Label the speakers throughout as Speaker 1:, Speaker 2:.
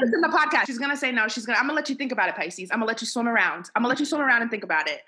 Speaker 1: Listen to the podcast. She's gonna say no. She's gonna. I'm gonna let you think about it, Pisces. I'm gonna let you swim around. I'm gonna let you swim around and think about it.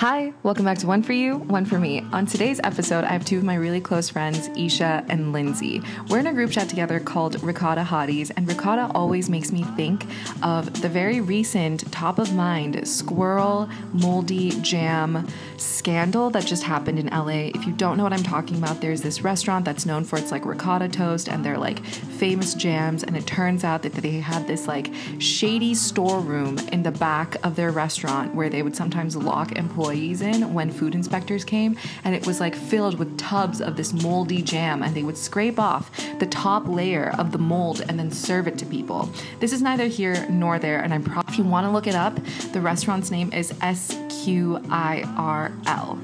Speaker 2: Hi, welcome back to One For You, One For Me. On today's episode, I have two of my really close friends, Isha and Lindsay. We're in a group chat together called Ricotta Hotties, and Ricotta always makes me think of the very recent top of mind squirrel moldy jam scandal that just happened in LA. If you don't know what I'm talking about, there's this restaurant that's known for its like ricotta toast and their like famous jams, and it turns out that they had this like shady storeroom in the back of their restaurant where they would sometimes lock employees in when food inspectors came, and it was like filled with tubs of this moldy jam, and they would scrape off the top layer of the mold and then serve it to people. This is neither here nor there, and I'm pro- if you want to look it up, the restaurant's name is S Q I R L.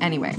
Speaker 2: Anyway.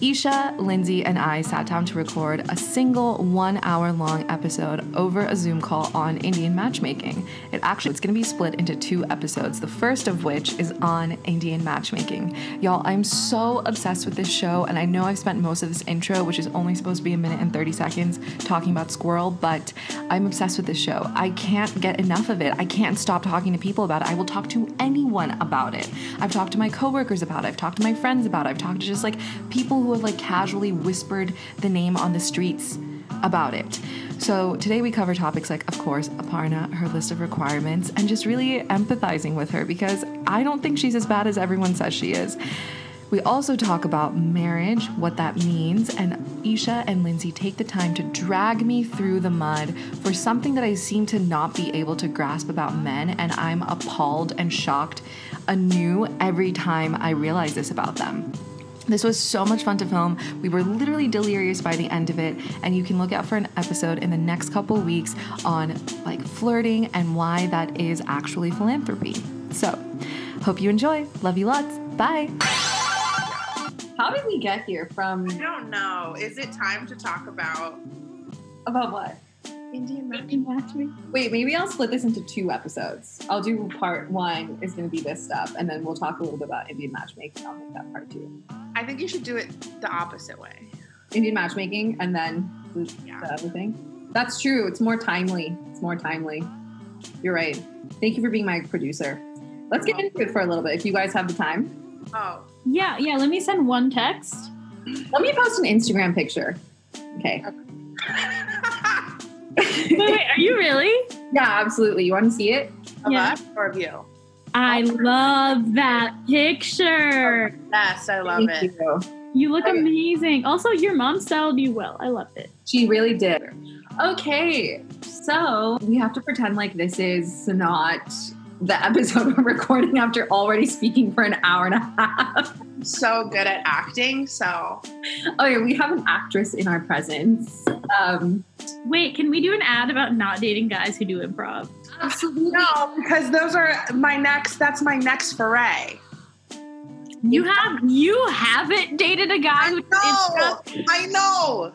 Speaker 2: Isha, Lindsay, and I sat down to record a single one hour long episode over a Zoom call on Indian matchmaking. It actually it's gonna be split into two episodes, the first of which is on Indian matchmaking. Y'all, I'm so obsessed with this show, and I know I've spent most of this intro, which is only supposed to be a minute and 30 seconds, talking about Sqirl, but I'm obsessed with this show. I can't get enough of it. I can't stop talking to people about it. I will talk to anyone about it. I've talked to my coworkers about it, I've talked to my friends about it, I've talked to just like people who have like casually whispered the name on the streets about it. So today we cover topics like, of course, Aparna, her list of requirements, and just really empathizing with her because I don't think she's as bad as everyone says she is. We also talk about marriage, what that means, and Isha and Lindsay take the time to drag me through the mud for something that I seem to not be able to grasp about men, and I'm appalled and shocked anew every time I realize this about them. This was so much fun to film. We were literally delirious by the end of it, and you can look out for an episode in the next couple weeks on like flirting and why that is actually philanthropy. So, hope you enjoy. Love you lots. Bye.
Speaker 3: How did we get here from
Speaker 1: I don't know. Is it time to talk about
Speaker 3: about what?
Speaker 1: Indian
Speaker 3: matchmaking? Wait, maybe I'll split this into two episodes. I'll do part one is going to be this stuff, and then we'll talk a little bit about Indian matchmaking. I'll make that part two.
Speaker 1: I think you should do it the opposite way.
Speaker 3: Indian matchmaking, and then the,
Speaker 1: Yeah.
Speaker 3: the other thing. That's true. It's more timely. It's more timely. You're right. Thank you for being my producer. Let's get into it for a little bit if you guys have the time.
Speaker 1: Oh,
Speaker 4: Yeah, yeah. Let me send one text.
Speaker 3: Let me post an Instagram picture. Okay.
Speaker 4: Wait, wait, are you really?
Speaker 3: Yeah, absolutely. You want to see it?
Speaker 1: of
Speaker 4: Yeah.
Speaker 1: us or of you?
Speaker 4: I love that picture.
Speaker 1: Yes, I love
Speaker 3: Thank
Speaker 1: it.
Speaker 3: you.
Speaker 4: You look
Speaker 3: Okay.
Speaker 4: amazing. Also, your mom styled you well. I loved it.
Speaker 3: She really did. Okay, so we have to pretend like this is not the episode we're recording after already speaking for an hour and a half.
Speaker 1: So good at acting. So
Speaker 3: Okay, we have an actress in our presence. Um,
Speaker 4: Wait, can we do an ad about not dating guys who do improv?
Speaker 3: absolutely.
Speaker 1: no, because those are my next. That's my next foray.
Speaker 4: You have you haven't dated a guy
Speaker 1: I
Speaker 4: who
Speaker 1: know. I know.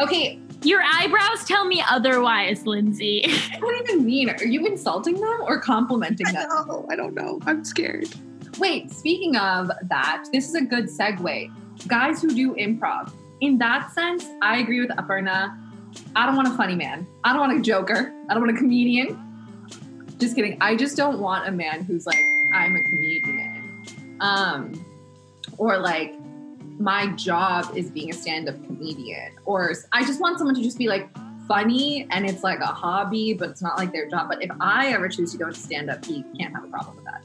Speaker 3: Okay,
Speaker 4: Your eyebrows tell me otherwise, Lindsay.
Speaker 3: what do you even mean? Are you insulting them or complimenting
Speaker 1: I
Speaker 3: them?
Speaker 1: know. I don't know. I'm scared.
Speaker 3: Wait, speaking of that, this is a good segue. Guys who do improv. In that sense, I agree with Aparna. I don't want a funny man. I don't want a joker. I don't want a comedian. Just kidding. I just don't want a man who's like, I'm a comedian. Um, or like, my job is being a stand-up comedian. Or I just want someone to just be like funny and it's like a hobby, but it's not like their job. But if I ever choose to go into stand-up, he can't have a problem with that.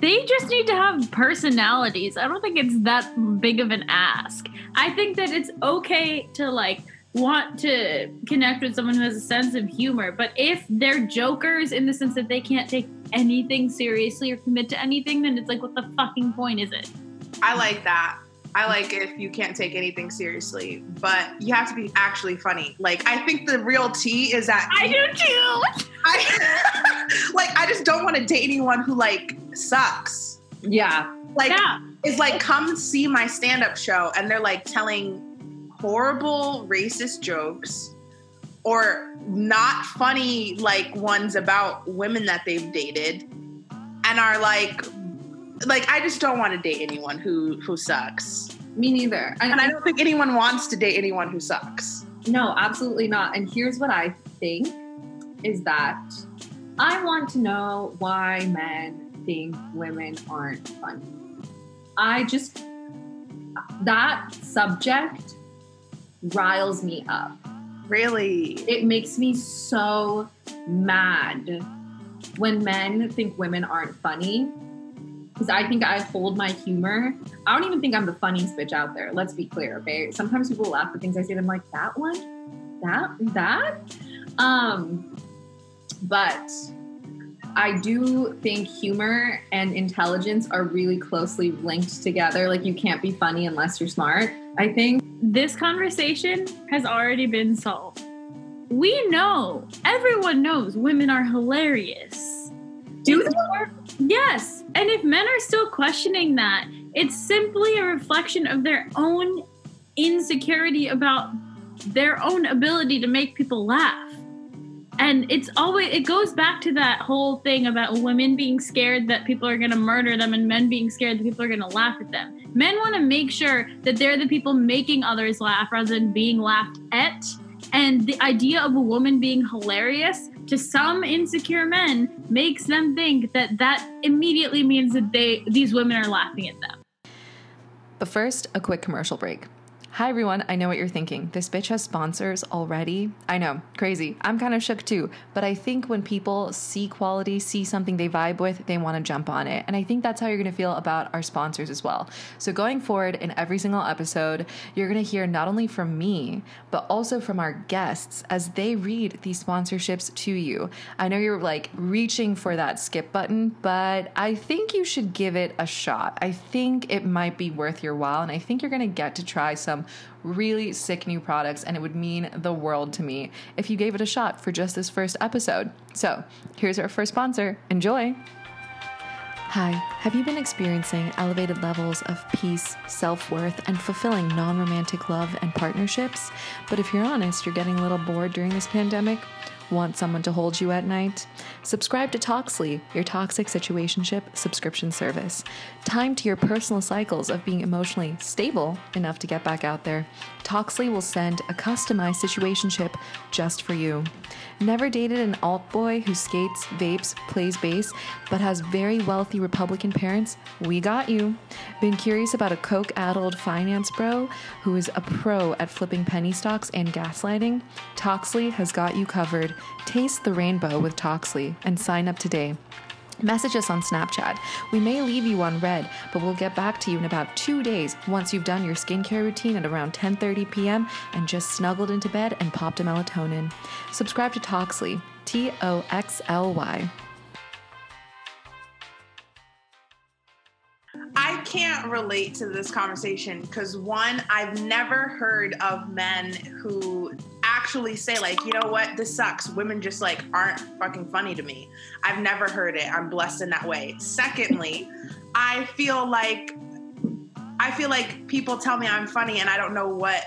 Speaker 4: They just need to have personalities. I don't think it's that big of an ask. I think that it's okay to like want to connect with someone who has a sense of humor, but if they're jokers in the sense that they can't take anything seriously or commit to anything, then it's like, what the fucking point is it?
Speaker 1: I like that. I like if you can't take anything seriously, but you have to be actually funny. Like I think the real tea is that
Speaker 4: I do too.
Speaker 1: I like I just don't want to date anyone who like sucks.
Speaker 3: Yeah.
Speaker 1: Like
Speaker 4: Yeah.
Speaker 1: is like come see my stand-up show and they're like telling horrible racist jokes or not funny like ones about women that they've dated and are like like I just don't want to date anyone who who sucks.
Speaker 3: Me neither.
Speaker 1: And I don't think anyone wants to date anyone who sucks.
Speaker 3: No, absolutely not. And here's what I think is that I want to know why men think women aren't funny. I just, that subject riles me up.
Speaker 1: Really?
Speaker 3: It makes me so mad when men think women aren't funny. Because I think I hold my humor. I don't even think I'm the funniest bitch out there. Let's be clear, okay? Sometimes people laugh at things I say, I'm like, that one? That? That? Um, but I do think humor and intelligence are really closely linked together. Like, you can't be funny unless you're smart. I think
Speaker 4: This conversation has already been solved. We know, everyone knows women are hilarious.
Speaker 3: Do
Speaker 4: more- Yes. And if men are still questioning that, it's simply a reflection of their own insecurity about their own ability to make people laugh. And it's always, it goes back to that whole thing about women being scared that people are going to murder them and men being scared that people are going to laugh at them. Men want to make sure that they're the people making others laugh rather than being laughed at. And the idea of a woman being hilarious to some insecure men makes them think that that immediately means that they these women are laughing at them.
Speaker 2: But first, a quick commercial break. Hi everyone, I know what you're thinking. This bitch has sponsors already. I know, crazy. I'm kind of shook too, but I think when people see quality, see something they vibe with, they want to jump on it. And I think that's how you're going to feel about our sponsors as well. So going forward in every single episode, you're going to hear not only from me, but also from our guests as they read these sponsorships to you. I know you're like reaching for that skip button, but I think you should give it a shot. I think it might be worth your while, and I think you're going to get to try some really sick new products, and it would mean the world to me if you gave it a shot for just this first episode. So, here's our first sponsor. Enjoy! Hi, have you been experiencing elevated levels of peace, self worth, and fulfilling non romantic love and partnerships? But if you're honest, you're getting a little bored during this pandemic? Want someone to hold you at night? Subscribe to Toxly, your toxic situationship subscription service. Time to your personal cycles of being emotionally stable enough to get back out there. Toxly will send a customized situationship just for you. Never dated an alt boy who skates, vapes, plays bass, but has very wealthy Republican parents? We got you. Been curious about a coke addled finance bro who is a pro at flipping penny stocks and gaslighting? Toxly has got you covered. Taste the rainbow with Toxly and sign up today. Message us on Snapchat. We may leave you on red, but we'll get back to you in about two days once you've done your skincare routine at around 10:30 p.m. and just snuggled into bed and popped a melatonin. Subscribe to Toxly, T O X L Y.
Speaker 1: I can't relate to this conversation because one, I've never heard of men who actually say like, you know what, this sucks. Women just like aren't fucking funny to me. I've never heard it. I'm blessed in that way. Secondly, I feel like I feel like people tell me I'm funny and I don't know what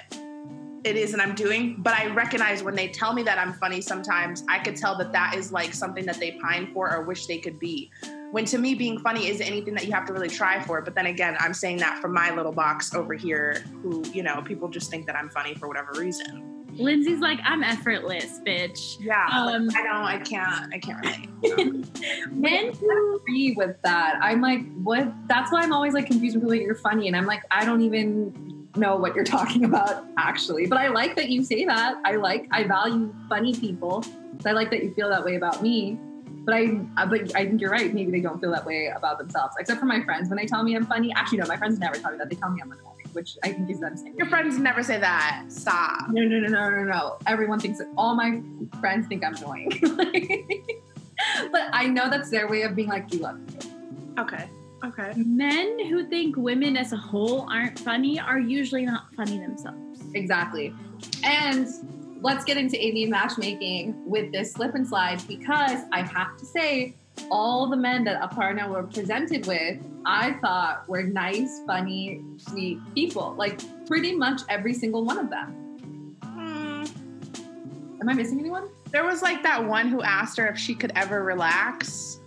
Speaker 1: it is that I'm doing, but I recognize when they tell me that I'm funny sometimes, I could tell that that is like something that they pine for or wish they could be when to me being funny isn't anything that you have to really try for but then again i'm saying that from my little box over here who you know people just think that i'm funny for whatever reason
Speaker 4: Lindsay's like, I'm effortless, bitch.
Speaker 1: yeah
Speaker 4: Um,
Speaker 1: like, i don't i can't i can't relate
Speaker 3: men who agree with that. I'm like, what? That's why I'm always like confused with people like, you're funny. And I'm like, I don't even know what you're talking about actually. But I like that you say that. I like, I value funny people. I like that you feel that way about me. But I, uh, but I think you're right. Maybe they don't feel that way about themselves, except for my friends. When they tell me I'm funny, actually, no, my friends never tell me that. They tell me I'm annoying, which I think is them saying.
Speaker 1: your friends never say that stop
Speaker 3: No, no, no, no, no, no. Everyone thinks that all my friends think I'm annoying. but I know that's their way of being like, we love you.
Speaker 1: okay okay
Speaker 4: Men who think women as a whole aren't funny are usually not funny themselves.
Speaker 3: Exactly. And let's get into Indian matchmaking with this slip and slide because I have to say, all the men that Aparna were presented with, I thought were nice, funny, sweet people. Like pretty much every single one of them.
Speaker 1: Hmm.
Speaker 3: Am I missing anyone?
Speaker 1: there was like that one who asked her if she could ever relax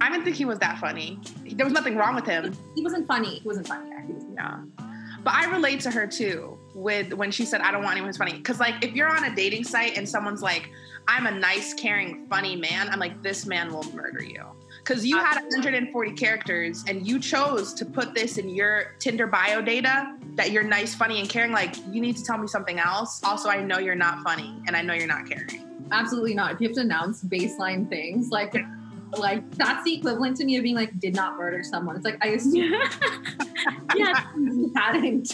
Speaker 1: i didn't think he was that funny there was nothing wrong with him
Speaker 3: He wasn't funny. He wasn't funny. Yeah, he was
Speaker 1: yeah but i relate to her too with when she said, I don't want anyone who's funny. Because, like, if you're on a dating site and someone's like, I'm a nice, caring, funny man, I'm like, this man will murder you. Because you had 140 characters and you chose to put this in your Tinder bio data that you're nice, funny, and caring. Like, you need to tell me something else. Also, I know you're not funny and I know you're not caring.
Speaker 3: Absolutely not. If you have to announce baseline things, like like that's the equivalent to me of being like did not murder someone. It's like I assume
Speaker 4: yeah.
Speaker 3: hadn't.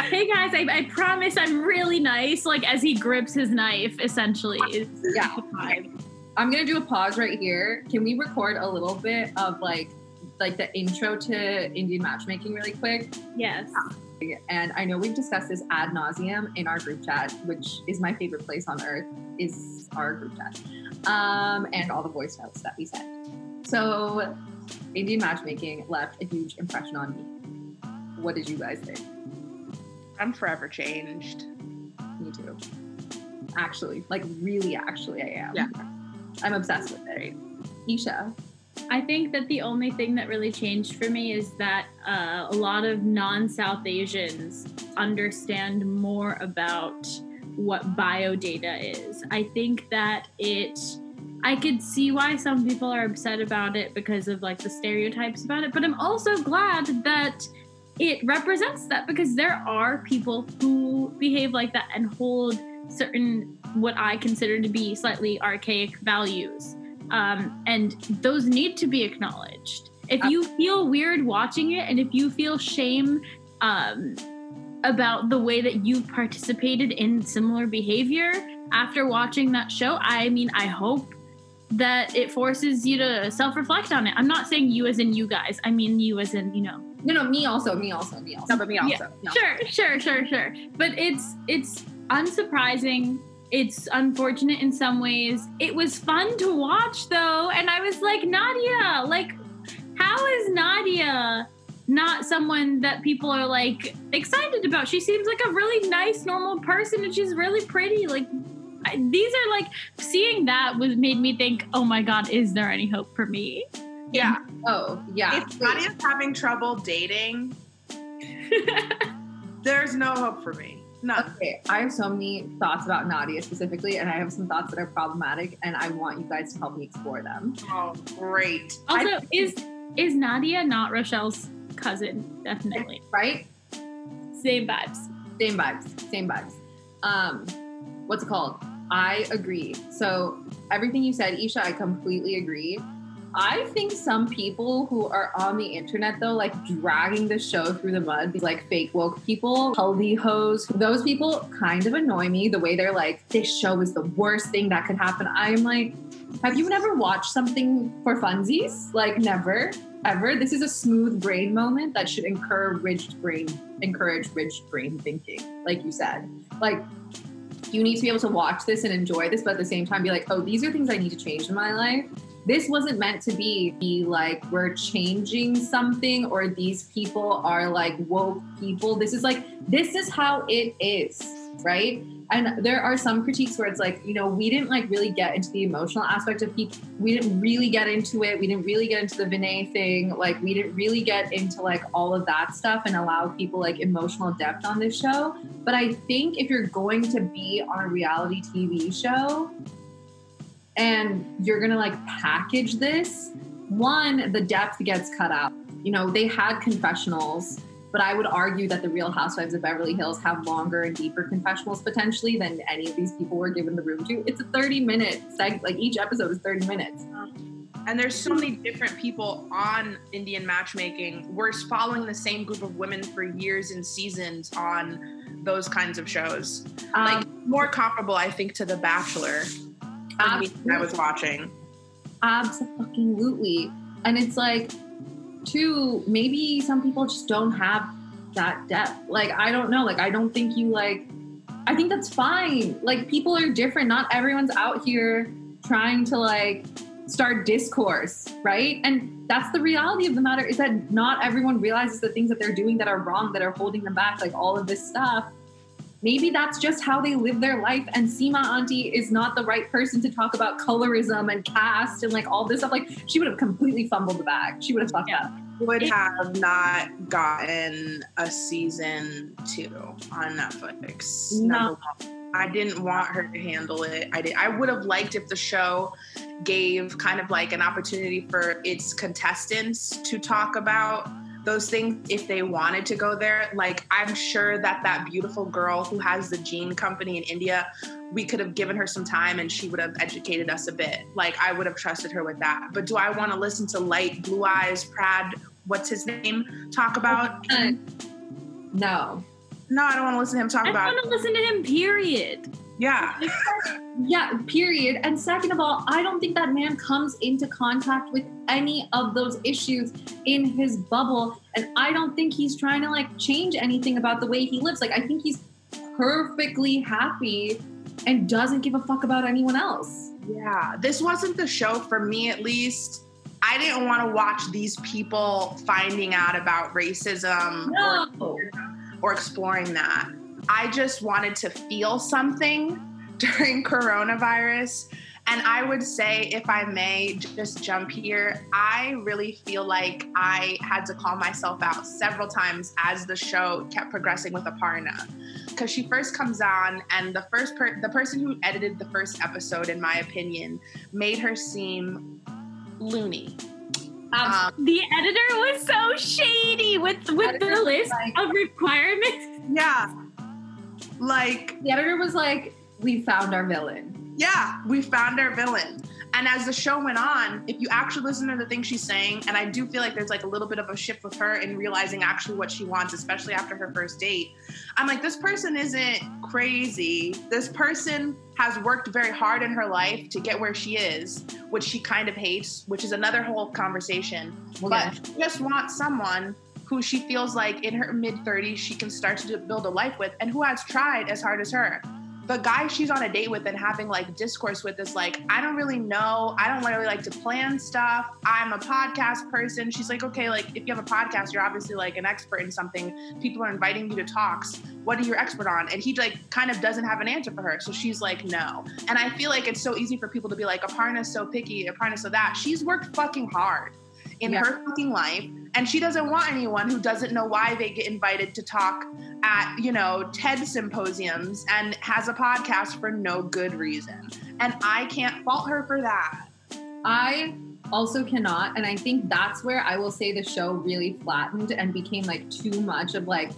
Speaker 4: Hey guys, I, I promise I'm really nice. Like as he grips his knife, essentially.
Speaker 3: Yeah. I'm gonna do a pause right here. Can we record a little bit of like like the intro to Indian matchmaking really quick?
Speaker 4: Yes.
Speaker 3: And I know we've discussed this ad nauseum in our group chat, which is my favorite place on earth, is our group chat. Um, and all the voice notes that we sent. So Indian matchmaking left a huge impression on me. What did you guys think?
Speaker 1: I'm forever changed.
Speaker 3: Me too. Actually, like really actually I am.
Speaker 1: Yeah.
Speaker 3: I'm obsessed with it. Isha.
Speaker 4: I think that the only thing that really changed for me is that uh, a lot of non South Asians understand more about what biodata is. I think that it, I could see why some people are upset about it because of like the stereotypes about it, but I'm also glad that it represents that because there are people who behave like that and hold certain what I consider to be slightly archaic values. Um, and those need to be acknowledged. If you feel weird watching it and if you feel shame um, about the way that you participated in similar behavior after watching that show, I mean, I hope that it forces you to self reflect on it. I'm not saying you as in you guys, I mean you as in, you know,
Speaker 3: No, no, me also, me also, me also.
Speaker 1: No, but me also.
Speaker 3: Yeah. No.
Speaker 4: Sure, sure, sure, sure. But it's it's unsurprising. It's unfortunate in some ways. It was fun to watch though, and I was like, Nadia, like, how is Nadia not someone that people are like excited about? She seems like a really nice, normal person, and she's really pretty. Like, I, these are like seeing that was made me think, oh my god, is there any hope for me?
Speaker 1: Yeah.
Speaker 3: Oh, yeah.
Speaker 1: If Nadia's having trouble dating, there's no hope for me. None.
Speaker 3: Okay, I have so many thoughts about Nadia specifically, and I have some thoughts that are problematic, and I want you guys to help me explore them.
Speaker 1: Oh, great.
Speaker 4: Also,
Speaker 1: I-
Speaker 4: is is Nadia not Rochelle's cousin? Definitely.
Speaker 3: Right?
Speaker 4: Same vibes.
Speaker 3: Same vibes. Same vibes. Um, what's it called? I agree. So everything you said, Isha, I completely agree. I think some people who are on the internet though, like dragging the show through the mud, these like fake woke people, healthy hoes, those people kind of annoy me. The way they're like, this show is the worst thing that could happen. I'm like, have you never watched something for funsies? Like never, ever. This is a smooth brain moment that should encourage brain, encourage rich brain thinking, like you said. Like you need to be able to watch this and enjoy this, but at the same time be like, oh, these are things I need to change in my life. This wasn't meant to be, be like we're changing something or these people are like woke people. This is like this is how it is, right? And there are some critiques where it's like, you know, we didn't like really get into the emotional aspect of people. We didn't really get into it. We didn't really get into the Vinay thing. Like, we didn't really get into like all of that stuff and allow people like emotional depth on this show. But I think if you're going to be on a reality TV show and you're gonna like package this, one, the depth gets cut out. You know, they had confessionals, but I would argue that the Real Housewives of Beverly Hills have longer and deeper confessionals potentially than any of these people were given the room to. It's a 30 minute seg, like each episode is 30 minutes.
Speaker 1: And there's so many different people on Indian matchmaking. We're following the same group of women for years and seasons on those kinds of shows. like
Speaker 3: Um,
Speaker 1: more comparable, I think, to The Bachelor. I was watching.
Speaker 3: Absolutely. And it's like, two, maybe some people just don't have that depth. Like, I don't know. Like, I don't think you like, I think that's fine. Like, people are different. Not everyone's out here trying to like start discourse, right? And that's the reality of the matter is that not everyone realizes the things that they're doing that are wrong, that are holding them back, like all of this stuff. Maybe that's just how they live their life. And Sima Auntie is not the right person to talk about colorism and caste and like all this stuff. Like she would have completely fumbled the bag. She would have fucked
Speaker 4: Yeah.
Speaker 3: up.
Speaker 1: would have not gotten a season two on Netflix.
Speaker 3: No.
Speaker 1: I didn't want her to handle it. I did. I would have liked if the show gave kind of like an opportunity for its contestants to talk about those things if they wanted to go there. Like I'm sure that that beautiful girl who has the jean company in India, we could have given her some time and she would have educated us a bit. Like I would have trusted her with that. But do I want to listen to light blue eyes Prad? What's his name? Talk about?
Speaker 3: Uh, no.
Speaker 1: No, I don't want to listen to him talk about.
Speaker 4: I
Speaker 1: about.
Speaker 4: want to listen to him. Period.
Speaker 1: Yeah.
Speaker 3: Yeah, period. And second of all, I don't think that man comes into contact with any of those issues in his bubble. And I don't think he's trying to like change anything about the way he lives. Like, I think he's perfectly happy and doesn't give a fuck about anyone else.
Speaker 1: Yeah, this wasn't the show for me, at least. I didn't want to watch these people finding out about racism
Speaker 3: No.
Speaker 1: or, or exploring that. I just wanted to feel something during coronavirus. And I would say, if I may just jump here, I really feel like I had to call myself out several times as the show kept progressing with Aparna. Because she first comes on, and the first per- the person who edited the first episode, in my opinion, made her seem loony. Um,
Speaker 4: The editor was so shady with with the list
Speaker 3: like-
Speaker 4: of requirements.
Speaker 1: yeah, like
Speaker 3: The editor was like, We found our villain.
Speaker 1: yeah, we found our villain. And as the show went on, if you actually listen to the things she's saying, and I do feel like there's like a little bit of a shift with her in realizing actually what she wants, especially after her first date. I'm like, this person isn't crazy. This person has worked very hard in her life to get where she is, which she kind of hates, which is another whole conversation.
Speaker 3: Oh well,
Speaker 1: but
Speaker 3: yeah.
Speaker 1: she just wants someone who she feels like in her mid 30s she can start to build a life with and who has tried as hard as her. The guy she's on a date with and having like discourse with is like i don't really know. I don't really like to plan stuff. I'm a podcast person. She's like okay like if you have a podcast you're obviously like an expert in something. People are inviting you to talks. What are you expert on? And he like kind of doesn't have an answer for her. So she's like no. And i feel like it's so easy for people to be like aparna's so picky. Aparna's so that. She's worked fucking hard in
Speaker 3: Yeah.
Speaker 1: her fucking life and she doesn't want anyone who doesn't know why they get invited to talk at you know ted symposiums and has a podcast for no good reason and i can't fault her for that
Speaker 3: I also cannot. And I think that's where I will say the show really flattened and became like too much of like,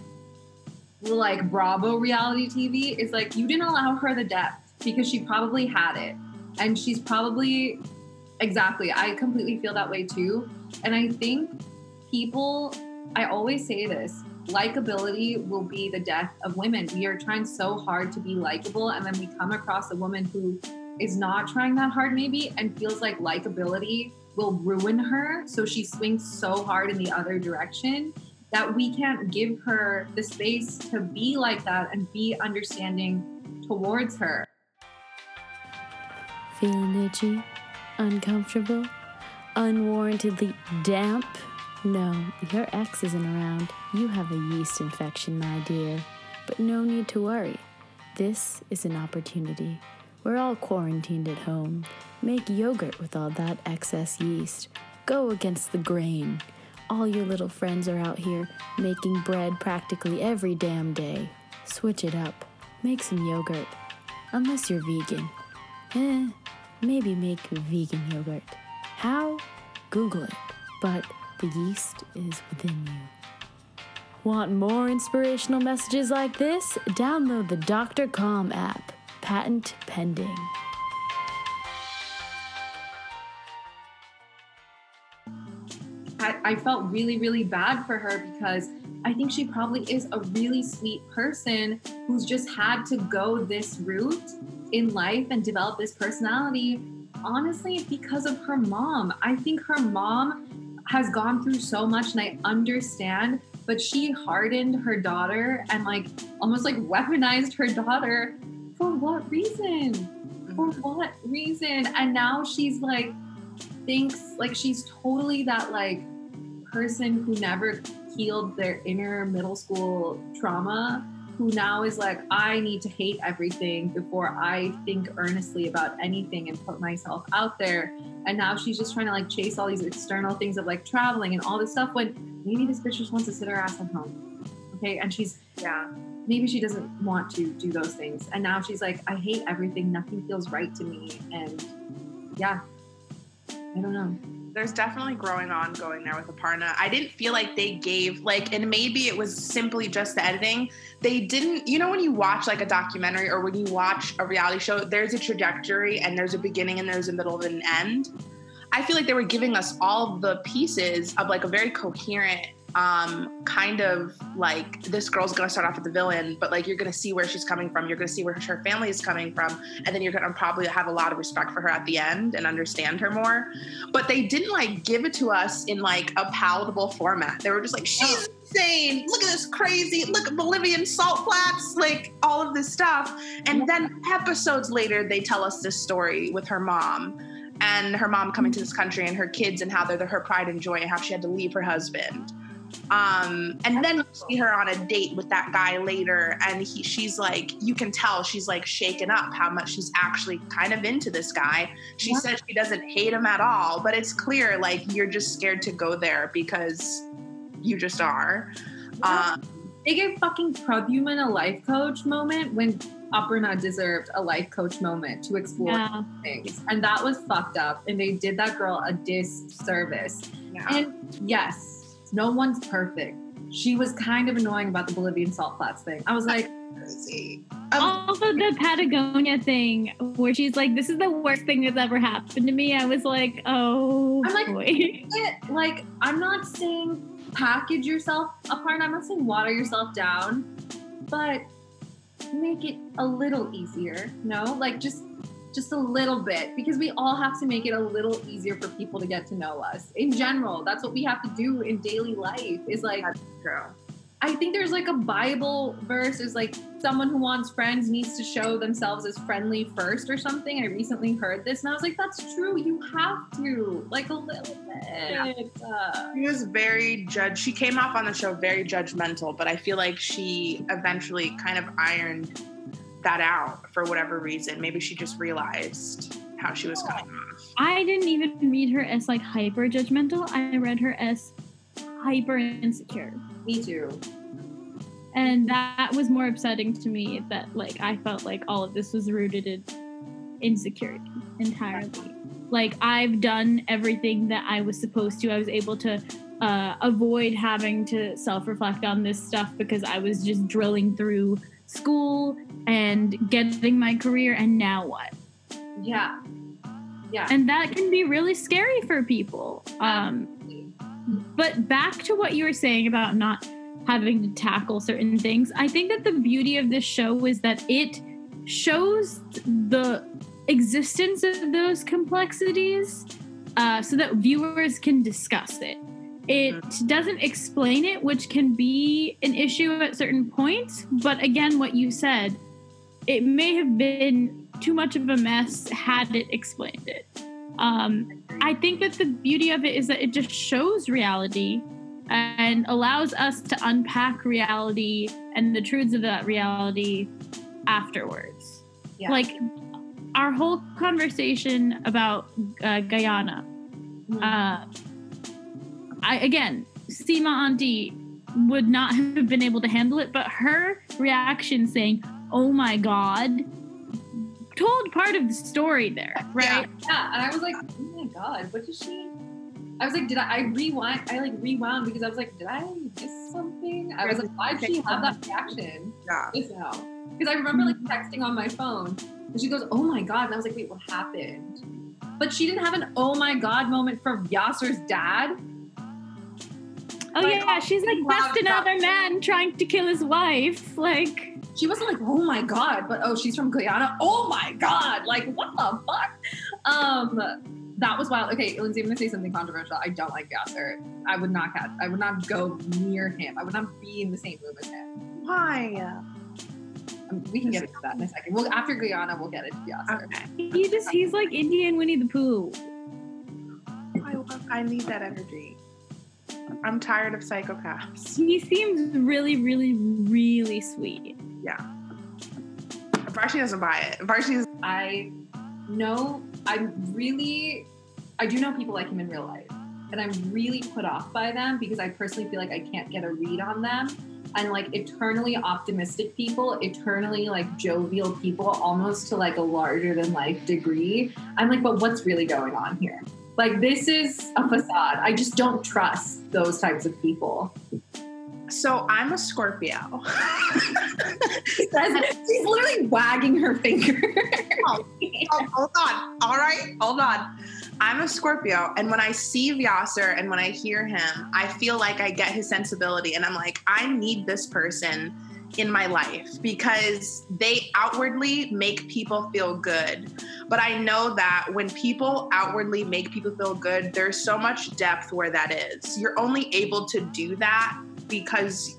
Speaker 3: like Bravo reality TV. Is like, you didn't allow her the depth because she probably had it. And she's probably, exactly, I completely feel that way too. And I think people, I always say this likability will be the death of women. We are trying so hard to be likable, and then we come across a woman who is not trying that hard, maybe, and feels like likability will ruin her. So she swings so hard in the other direction that we can't give her the space to be like that and be understanding towards her.
Speaker 5: Feeling itchy? Uncomfortable? Unwarrantedly damp? No, your ex isn't around. You have a yeast infection, my dear. But no need to worry. This is an opportunity. We're all quarantined at home. Make yogurt with all that excess yeast. Go against the grain. All your little friends are out here making bread practically every damn day. Switch it up. Make some yogurt. Unless you're vegan. Eh, maybe make vegan yogurt. How? Google it. But the yeast is within you. Want more inspirational messages like this? Download the Dr. Calm app. Patent pending.
Speaker 3: I, felt really, really bad for her because I think she probably is a really sweet person who's just had to go this route in life and develop this personality, honestly, because of her mom. I think her mom has gone through so much and I understand, but she hardened her daughter and like almost like weaponized her daughter for what reason? For mm. what reason? And now she's like, thinks like she's totally that like person who never healed their inner middle school trauma who now is like, I need to hate everything before I think earnestly about anything and put myself out there. And now she's just trying to like chase all these external things of like traveling and all this stuff when maybe this bitch just wants to sit her ass at home. Okay. And she's,
Speaker 1: Yeah.
Speaker 3: maybe she doesn't want to do those things. And now she's like, I hate everything. Nothing feels right to me. And yeah, I don't know.
Speaker 1: There's definitely growing on going there with Aparna. I didn't feel like they gave like, and maybe it was simply just the editing. They didn't, you know, when you watch like a documentary or when you watch a reality show, there's a trajectory and there's a beginning and there's a middle and an end. I feel like they were giving us all the pieces of like a very coherent um kind of like this girl's gonna start off with the villain but like you're gonna see where she's coming from. You're gonna see where her family is coming from and then you're gonna probably have a lot of respect for her at the end and understand her more. But they didn't like give it to us in like a palatable format. They were just like she's insane. Look at this crazy look at bolivian salt flats like all of this stuff. And then episodes later they tell us this story with her mom and her mom coming to this country and her kids and how they're the, her pride and joy and how she had to leave her husband um and then you see her on a date with that guy later and he she's like you can tell she's like shaken up how much she's actually kind of into this guy she
Speaker 3: Yeah.
Speaker 1: says she doesn't hate him at all but it's clear like you're just scared to go there because you just are um
Speaker 3: They gave fucking Pradyuman a life coach moment when Aparna deserved a life coach moment to explore
Speaker 4: Yeah.
Speaker 3: things. And that was fucked up. And they did that girl a disservice.
Speaker 1: yeah.
Speaker 3: And yes, no one's perfect. She was kind of annoying about the Bolivian salt flats thing. I was like,
Speaker 1: crazy um,
Speaker 4: Also, the Patagonia thing, where she's like, "This is the worst thing that's ever happened to me." I was like, "Oh
Speaker 3: I'm like-
Speaker 4: boy."
Speaker 3: like, I'm not saying package yourself apart. I'm not saying water yourself down, but make it a little easier. No, like just just a little bit because we all have to make it a little easier for people to get to know us in general. That's what we have to do in daily life. Is like
Speaker 1: true.
Speaker 3: I think there's like a Bible verse is like someone who wants friends needs to show themselves as friendly first or something. I recently heard this and I was like, that's true. You have to like a little bit. Uh,
Speaker 1: She was very judge. She came off on the show very judgmental, but I feel like she eventually kind of ironed that out for whatever reason. Maybe she just realized how she was coming off.
Speaker 4: I didn't even read her as like hyper judgmental. I read her as hyper insecure.
Speaker 3: me too.
Speaker 4: And that was more upsetting to me that like I felt like all of this was rooted in insecurity entirely. Like I've done everything that I was supposed to. I was able to uh, avoid having to self-reflect on this stuff because I was just drilling through school and getting my career and now what?
Speaker 3: Yeah. Yeah.
Speaker 4: And that can be really scary for people. Um, but back to what you were saying about not having to tackle certain things, I think that the beauty of this show is that it shows the existence of those complexities uh, so that viewers can discuss it. It doesn't explain it, which can be an issue at certain points. But again, what you said, it may have been too much of a mess had it explained it. Um, I think that the beauty of it is that it just shows reality and allows us to unpack reality and the truths of that reality afterwards.
Speaker 3: Yeah.
Speaker 4: Like our whole conversation about uh, Guyana. Uh, I again, Sima Auntie would not have been able to handle it, but her reaction saying, "Oh my god," told part of the story there, right?
Speaker 3: Yeah, and I was like, oh my god, what did she? I was like, did I, I rewind? I like rewound because I was like, did I miss something? I was like, why did she have that reaction
Speaker 1: Yeah.
Speaker 3: Because I remember like mm-hmm. texting on my phone, and she goes, "Oh my god," and I was like, wait, what happened? But she didn't have an "Oh my god" moment for Vyasar's dad.
Speaker 4: Oh
Speaker 3: Like,
Speaker 4: yeah, she's like just another man trying to kill his wife. Like,
Speaker 3: She wasn't like, "Oh my god," but oh, she's from Guyana. Oh my god! Like, what the fuck? Um, that was wild. Okay, Lindsay, I'm gonna say something controversial. I don't like Vyasar. I would not catch. I would not go near him. I would not be in the same room as him.
Speaker 1: Why?
Speaker 3: Um, we can get into that in a second. Well, after Guyana, we'll get into Vyasar.
Speaker 1: Okay.
Speaker 4: he just he's like Indian Winnie the Pooh.
Speaker 1: I, love- I need that energy. I'm tired of psychopaths.
Speaker 4: He seems really, really, really sweet.
Speaker 1: Varsity doesn't buy it. Varsity is
Speaker 3: I know I'm really I do know people like him in real life. And I'm really put off by them because I personally feel like I can't get a read on them. And like eternally optimistic people, eternally like jovial people, almost to like a larger than life degree. I'm like, but what's really going on here? Like, this is a facade. I just don't trust those types of people.
Speaker 1: So I'm a Scorpio.
Speaker 3: She's literally wagging her finger.
Speaker 1: Oh, oh, hold on. All right, hold on. I'm a Scorpio, and when I see Vyasar and when I hear him, I feel like I get his sensibility, and I'm like, I need this person in my life because they outwardly make people feel good. But I know that when people outwardly make people feel good, there's so much depth where that is. You're only able to do that because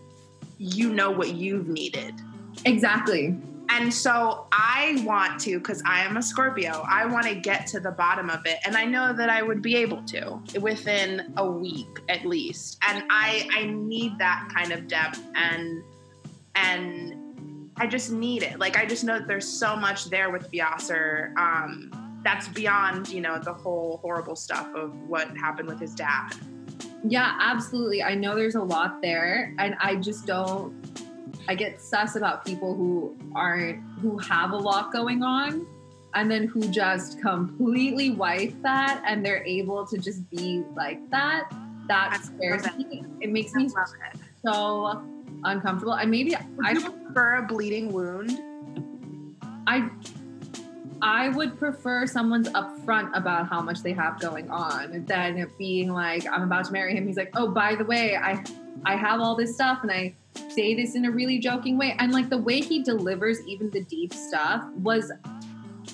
Speaker 1: you know what you've needed.
Speaker 3: exactly.
Speaker 1: And so I want to, because I am a Scorpio, I want to get to the bottom of it. And I know that I would be able to within a week at least. And I I need that kind of depth and and I just need it. Like I just know that there's so much there with Vyasar um, that's beyond, you know, the whole horrible stuff of what happened with his dad.
Speaker 3: Yeah, absolutely. I know there's a lot there, and I just don't. I get sus about people who aren't who have a lot going on, and then who just completely wipe that, and they're able to just be like that. That
Speaker 1: I
Speaker 3: scares me. It makes me
Speaker 1: love it.
Speaker 3: so uncomfortable. And maybe
Speaker 1: Would
Speaker 3: I
Speaker 1: prefer a bleeding wound?
Speaker 3: I I would prefer someone's upfront about how much they have going on than it being like, I'm about to marry him. He's like, oh, by the way, I I have all this stuff and I say this in a really joking way. And like the way he delivers even the deep stuff was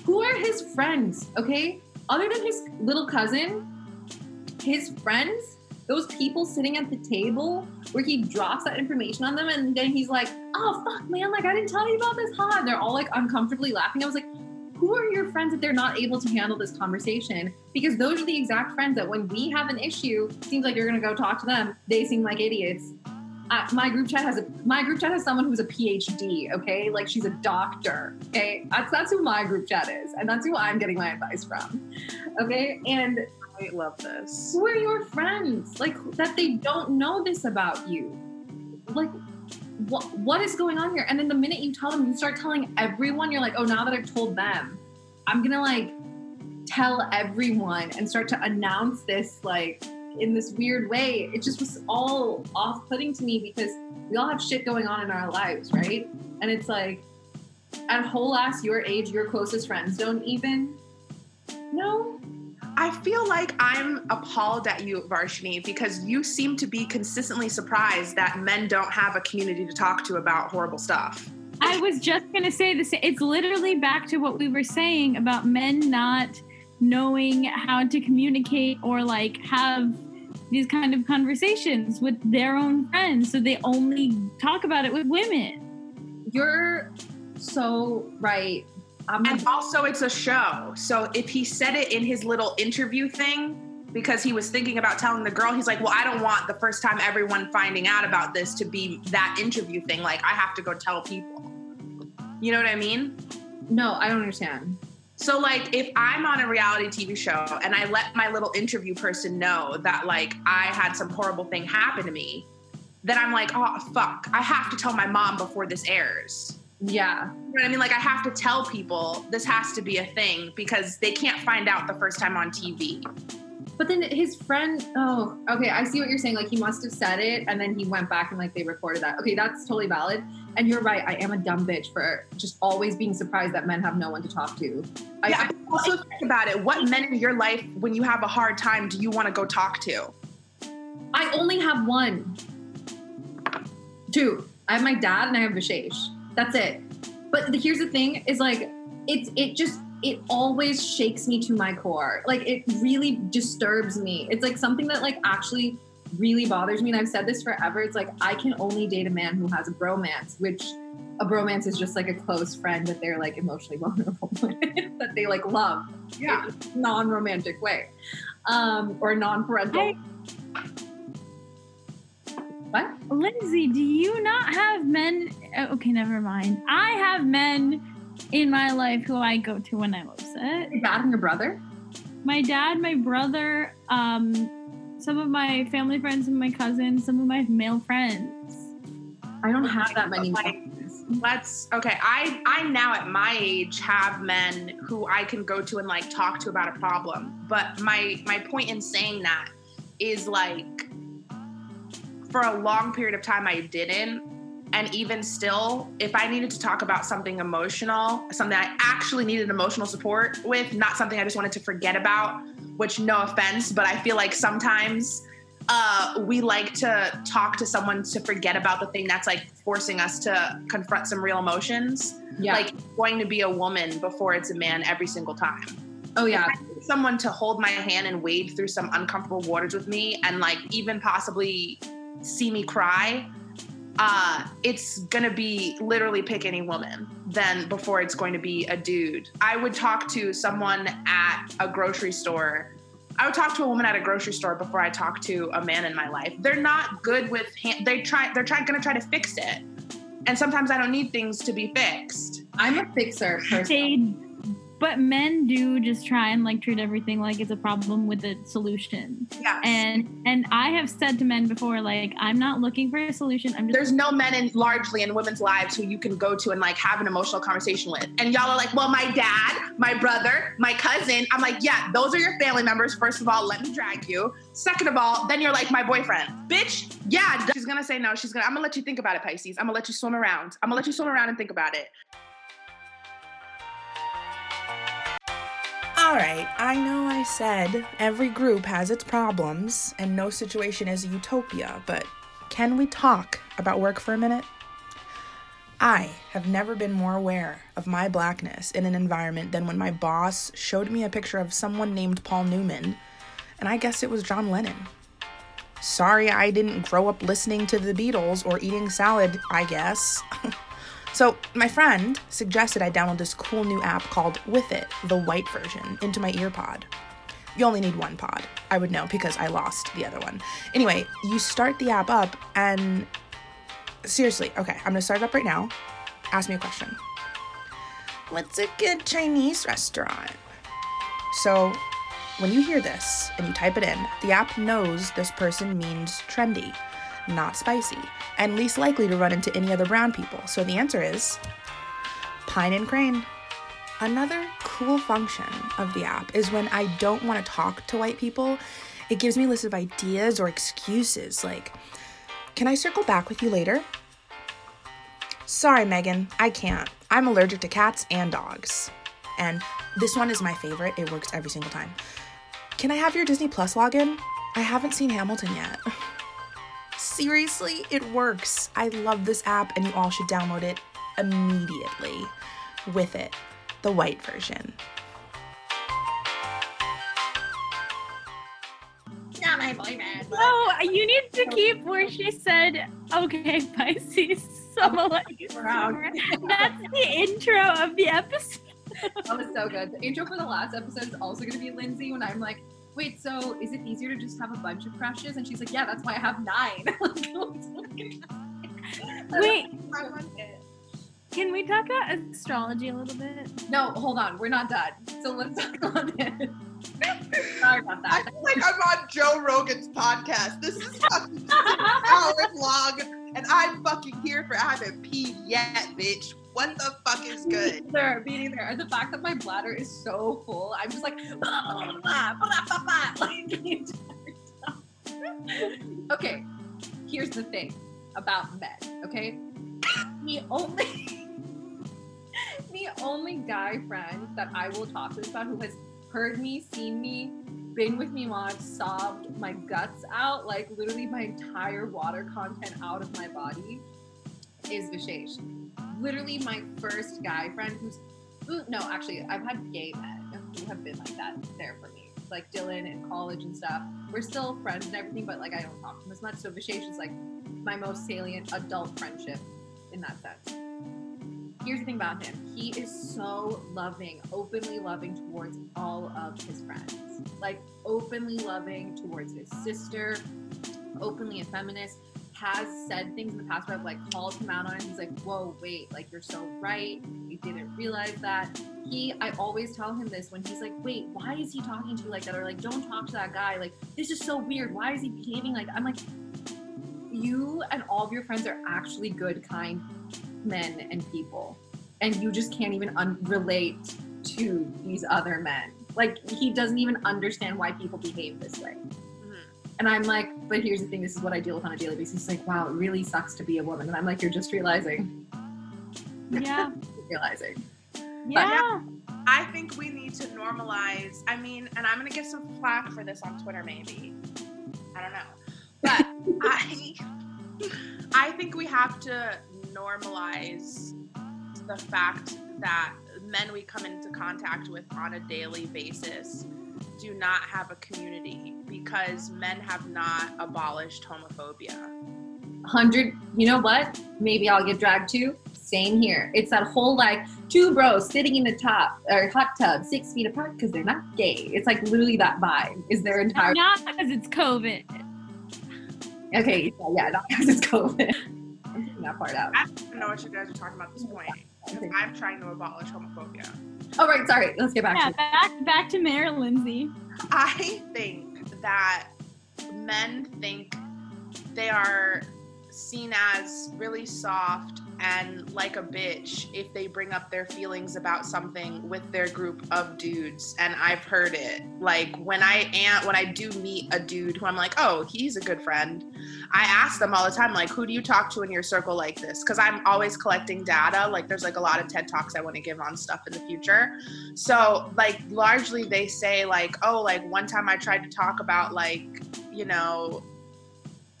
Speaker 3: who are his friends? Okay? Other than his little cousin, his friends, those people sitting at the table where he drops that information on them and then he's like, oh fuck man, like I didn't tell you about this, huh? And they're all like uncomfortably laughing. I was like, who are your friends that they're not able to handle this conversation? Because those are the exact friends that when we have an issue, seems like you're gonna go talk to them. They seem like idiots. Uh, my group chat has a my group chat has someone who's a PhD. Okay, like she's a doctor. Okay, that's that's who my group chat is, and that's who I'm getting my advice from. Okay, and
Speaker 1: I love this.
Speaker 3: who are your friends? Like that they don't know this about you. Like what what is going on here? And then the minute you tell them, you start telling everyone, you're like, oh, now that I've told them, I'm gonna like tell everyone and start to announce this like in this weird way. It just was all off-putting to me because we all have shit going on in our lives, right? And it's like at whole ass your age, your closest friends don't even know.
Speaker 1: I feel like I'm appalled at you, Varshini, because you seem to be consistently surprised that men don't have a community to talk to about horrible stuff.
Speaker 4: I was just gonna say this. It's literally back to what we were saying about men not knowing how to communicate or like have these kind of conversations with their own friends, so they only talk about it with women.
Speaker 3: You're so right.
Speaker 1: And also, it's a show. So if he said it in his little interview thing, because he was thinking about telling the girl, he's like, Well, I don't want the first time everyone finding out about this to be that interview thing. Like, I have to go tell people. You know what I mean?
Speaker 3: no, I don't understand.
Speaker 1: So, like, if I'm on a reality TV show and I let my little interview person know that, like, I had some horrible thing happen to me, then I'm like, oh, fuck, I have to tell my mom before this airs.
Speaker 3: Yeah.
Speaker 1: You know I mean? Like, I have to tell people this has to be a thing because they can't find out the first time on TV.
Speaker 3: But then his friend, oh, okay, I see what you're saying. Like he must have said it and then he went back and like they recorded that. Okay, that's totally valid. And you're right, I am a dumb bitch for just always being surprised that men have no one to talk to. I,
Speaker 1: yeah, but also think about it. What men in your life, when you have a hard time, do you want to go talk to?
Speaker 3: I only have one. Two. I have my dad and I have Vishesh. That's it. But the, here's the thing: is like it's it just it always shakes me to my core. Like it really disturbs me. It's like something that like actually really bothers me. And I've said this forever. It's like I can only date a man who has a bromance, which a bromance is just like a close friend that they're like emotionally vulnerable with, that they like love.
Speaker 1: Yeah.
Speaker 3: non-romantic way, um, or non-parental.
Speaker 4: I-
Speaker 3: What?
Speaker 4: Lindsay, do you not have men? uh, Okay, never mind. I have men in my life who I go to when I'm upset.
Speaker 3: Your dad and your brother?
Speaker 4: My dad, my brother, um, some of my family friends, some of my cousins, some of my male friends.
Speaker 3: I don't have that many.
Speaker 1: Like, let's okay i i now at my age have men who i can go to and like talk to about a problem but my my point in saying that is like for a long period of time i didn't and even still if i needed to talk about something emotional something i actually needed emotional support with not something i just wanted to forget about which no offense but i feel like sometimes uh, we like to talk to someone to forget about the thing that's like forcing us to confront some real emotions.
Speaker 3: Yeah.
Speaker 1: Like going to be a woman before it's a man every single time.
Speaker 3: oh yeah.
Speaker 1: Someone to hold my hand and wade through some uncomfortable waters with me and like even possibly see me cry. Uh, it's gonna be literally pick any woman than before it's going to be a dude. I would talk to someone at a grocery store I would talk to a woman at a grocery store before I talk to a man in my life. They're not good with hand, they try they're trying gonna try to fix it. And sometimes I don't need things to be fixed.
Speaker 3: I'm a fixer person.
Speaker 4: They, but men do just try and like treat everything like it's a problem with a solution.
Speaker 1: Yes.
Speaker 4: And and I have said to men before, like I'm not looking for a solution. I'm just
Speaker 1: there's no men in largely in women's lives who you can go to and like have an emotional conversation with. And y'all are like, well, my dad, my brother, my cousin. I'm like, yeah, those are your family members. First of all, let me drag you. Second of all, then you're like my boyfriend. Bitch, yeah. She's gonna say no. She's gonna, I'm gonna let you think about it, Pisces. I'm gonna let you swim around. I'm gonna let you swim around and think about it.
Speaker 6: All right, I know I said every group has its problems and no situation is a utopia, but can we talk about work for a minute? I have never been more aware of my blackness in an environment than when my boss showed me a picture of someone named Paul Newman, and I guess it was John Lennon. Sorry I didn't grow up listening to the Beatles or eating salad, I guess. So, my friend suggested I download this cool new app called With It, the white version, into my earpod. You only need one pod. I would know because I lost the other one. Anyway, you start the app up, and seriously, okay, I'm gonna start it up right now. Ask me a question. What's a good Chinese restaurant? So, when you hear this and you type it in, the app knows this person means trendy, not spicy, and least likely to run into any other brown people. So the answer is Pine and Crane. Another cool function of the app is when I don't want to talk to white people, it gives me a list of ideas or excuses like, Can I circle back with you later? Sorry, Megan, I can't. I'm allergic to cats and dogs. And this one is my favorite, it works every single time. Can I have your Disney Plus login? I haven't seen Hamilton yet. Seriously, it works. I love this app, and you all should download it immediately. With it, the white version.
Speaker 3: Not my boyfriend.
Speaker 4: No, you need to keep where she said, okay, Pisces. So I'm gonna let you
Speaker 3: Proud.
Speaker 4: swim around. That's the intro of the episode.
Speaker 3: That was so good. The intro for the last episode is also going to be Lindsay when I'm like, wait, so is it easier to just have a bunch of crushes? And she's like, yeah, that's why I have nine.
Speaker 4: Wait,
Speaker 3: I want it.
Speaker 4: can we talk about astrology a little bit?
Speaker 3: No, hold on. We're not done. So let's talk about it. Sorry about that.
Speaker 1: I feel like I'm on Joe Rogan's podcast. This is fucking hours long, and I'm fucking here for I haven't peed yet, bitch. What the fuck is good?
Speaker 3: There, being there. And the fact that my bladder is so full, I'm just like, blah, blah, blah, blah, blah, like the entire time. okay, here's the thing about men, okay? The only the only guy friend that I will talk to about who has heard me, seen me, been with me while I've sobbed my guts out, like literally my entire water content out of my body, is Vishesh. Literally my first guy friend who's who- no, actually, I've had gay men who have been like that there for me. Like Dylan in college and stuff. We're still friends and everything, but like I don't talk to him as much. So Vishesh is like my most salient adult friendship in that sense. Here's the thing about him. He is so loving, openly loving towards all of his friends. Like openly loving towards his sister, openly a feminist, has said things in the past where I've like called him out on it. He's like, whoa, wait, like you're so right. You didn't realize that. He, I always tell him this when he's like, wait, why is he talking to you like that? Or like, don't talk to that guy. Like, this is so weird. Why is he behaving like? I'm like, you and all of your friends are actually good, kind men and people. And you just can't even un- relate to these other men. Like, he doesn't even understand why people behave this way. And I'm like, but here's the thing, this is what I deal with on a daily basis. He's like, wow, it really sucks to be a woman. And I'm like, you're just realizing,
Speaker 4: Yeah.
Speaker 3: realizing.
Speaker 4: Yeah.
Speaker 1: I think we need to normalize. I mean, and I'm gonna get some flack for this on Twitter, maybe. I don't know, but I, I think we have to normalize the fact that men we come into contact with on a daily basis do not have a community because men have not abolished homophobia.
Speaker 3: 100, you know what? Maybe I'll get dragged too. Same here. It's that whole like two bros sitting in the top or hot tub six feet apart because they're not gay. It's like literally that vibe is their entire.
Speaker 4: Not because it's COVID.
Speaker 3: Okay, yeah, yeah, not because it's COVID. I'm taking that part out.
Speaker 1: I don't know what you guys are talking about at this point. I'm trying to abolish homophobia.
Speaker 3: Oh, right, sorry. Let's get back
Speaker 4: Yeah,
Speaker 3: to
Speaker 4: back back to Mayor Lindsay.
Speaker 1: I think that men think they are seen as really soft and like a bitch if they bring up their feelings about something with their group of dudes and i've heard it. Like when i am when i do meet a dude who i'm like oh he's a good friend i ask them all the time like who do you talk to in your circle like this? Because i'm always collecting data. Like there's like a lot of ted talks i want to give on stuff in the future. So like largely they say like oh like one time i tried to talk about like you know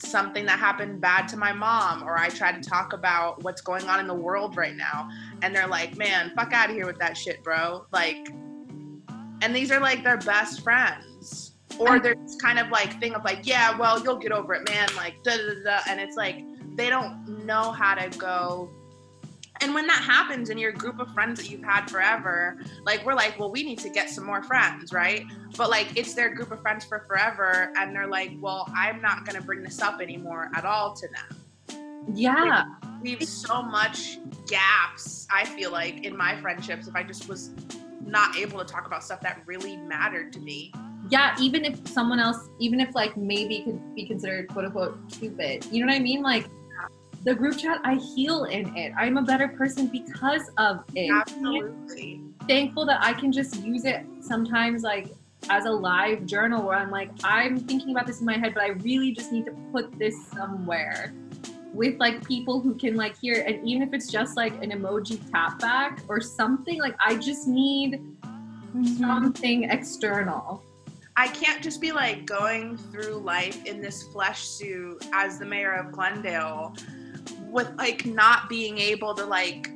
Speaker 1: something that happened bad to my mom or i try to talk about what's going on in the world right now. And they're like man fuck out of here with that shit bro. Like and these are like their best friends. Or they're just kind of like thing of like yeah well you'll get over it man. Like da da da. And it's like they don't know how to go and when that happens in your group of friends that you've had forever like we're like well we need to get some more friends right but like it's their group of friends for forever and they're like well i'm not going to bring this up anymore at all to them
Speaker 3: Yeah.
Speaker 1: leaves so much gaps i feel like in my friendships if i just was not able to talk about stuff that really mattered to me
Speaker 3: Yeah, even if someone else, even if like maybe could be considered quote unquote stupid. You know what I mean? Like the group chat, I heal in it. I'm a better person because of it.
Speaker 1: absolutely
Speaker 3: thankful that I can just use it sometimes like as a live journal where I'm like, I'm thinking about this in my head, but I really just need to put this somewhere with like people who can like hear. And even if it's just like an emoji tap back or something, like I just need mm-hmm. something external.
Speaker 1: I can't just be like going through life in this flesh suit as the mayor of Glendale with like not being able to like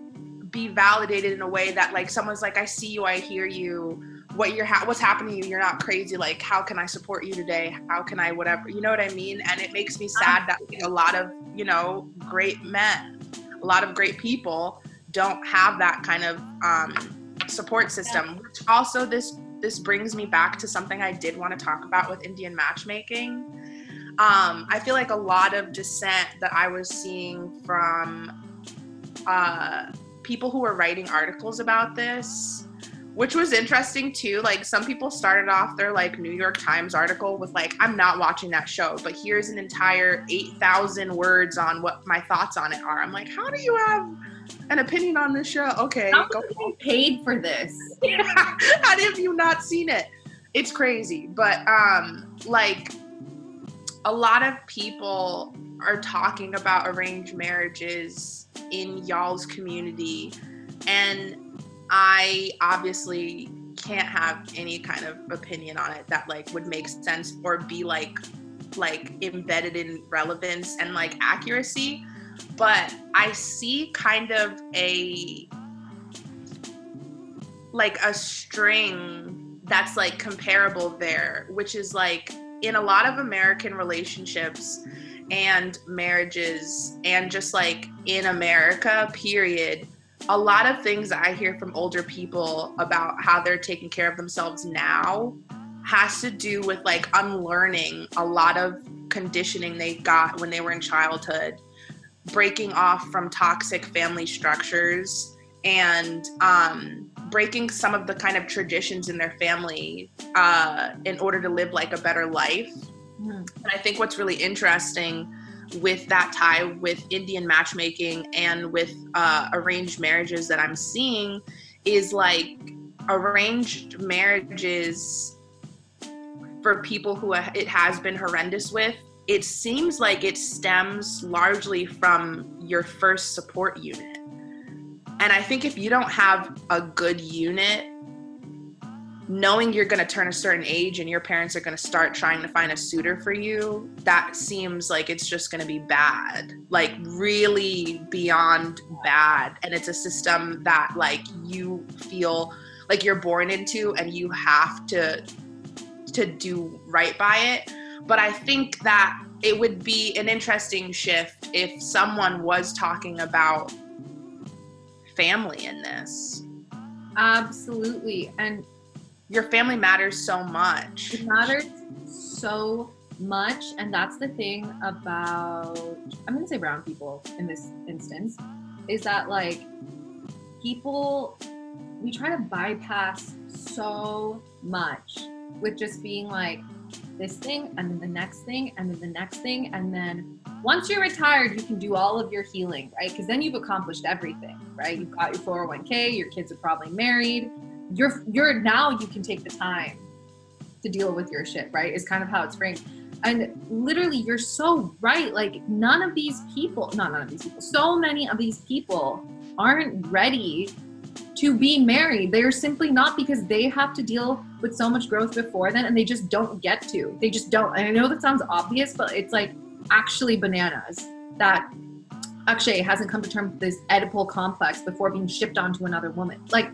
Speaker 1: be validated in a way that like someone's like I see you, I hear you, what you're ha- what's happening to you, you're not crazy, like how can I support you today? How can I whatever, you know what I mean? And it makes me sad that like, a lot of, you know, great men, a lot of great people don't have that kind of um support system, which also this this brings me back to something I did want to talk about with Indian matchmaking. Um, I feel like a lot of dissent that I was seeing from uh, people who were writing articles about this, which was interesting too. Like some people started off their like New York Times article with like, "I'm not watching that show," but here's an entire eight thousand words on what my thoughts on it are. I'm like, how do you have an opinion on this show? Okay,
Speaker 3: How
Speaker 1: go
Speaker 3: am paid for this?
Speaker 1: how have you not seen it? It's crazy. But um like a lot of people are talking about arranged marriages in y'all's community. And I obviously can't have any kind of opinion on it that like would make sense or be like like embedded in relevance and like accuracy. But I see kind of a like a string that's like comparable there, which is like in a lot of American relationships and marriages, and just like in America, period. A lot of things I hear from older people about how they're taking care of themselves now has to do with like unlearning a lot of conditioning they got when they were in childhood, breaking off from toxic family structures and um, breaking some of the kind of traditions in their family uh, in order to live like a better life. And I think what's really interesting with that tie with Indian matchmaking and with uh, arranged marriages that I'm seeing is like arranged marriages for people who it has been horrendous with. It seems like it stems largely from your first support unit. And I think if you don't have a good unit knowing you're going to turn a certain age and your parents are going to start trying to find a suitor for you, that seems like it's just going to be bad, like really beyond bad. And it's a system that like you feel like you're born into and you have to to do right by it. But I think that it would be an interesting shift if someone was talking about family in this.
Speaker 3: Absolutely. And
Speaker 1: your family matters so much.
Speaker 3: It matters so much. And that's the thing about, I'm going to say brown people in this instance, is that like people, we try to bypass so much with just being like this thing and then the next thing and then the next thing. And then once you're retired, you can do all of your healing, right? Because then you've accomplished everything, right? You've got your 401k, your kids are probably married you're you're now you can take the time to deal with your shit, right? Is kind of how it's framed. And literally, you're so right. Like, none of these people, not none of these people, so many of these people aren't ready to be married. They're simply not because they have to deal with so much growth before then and they just don't get to. They just don't. And I know that sounds obvious, but it's like actually bananas that Akshay hasn't come to terms with this Oedipal complex before being shipped onto another woman. Like,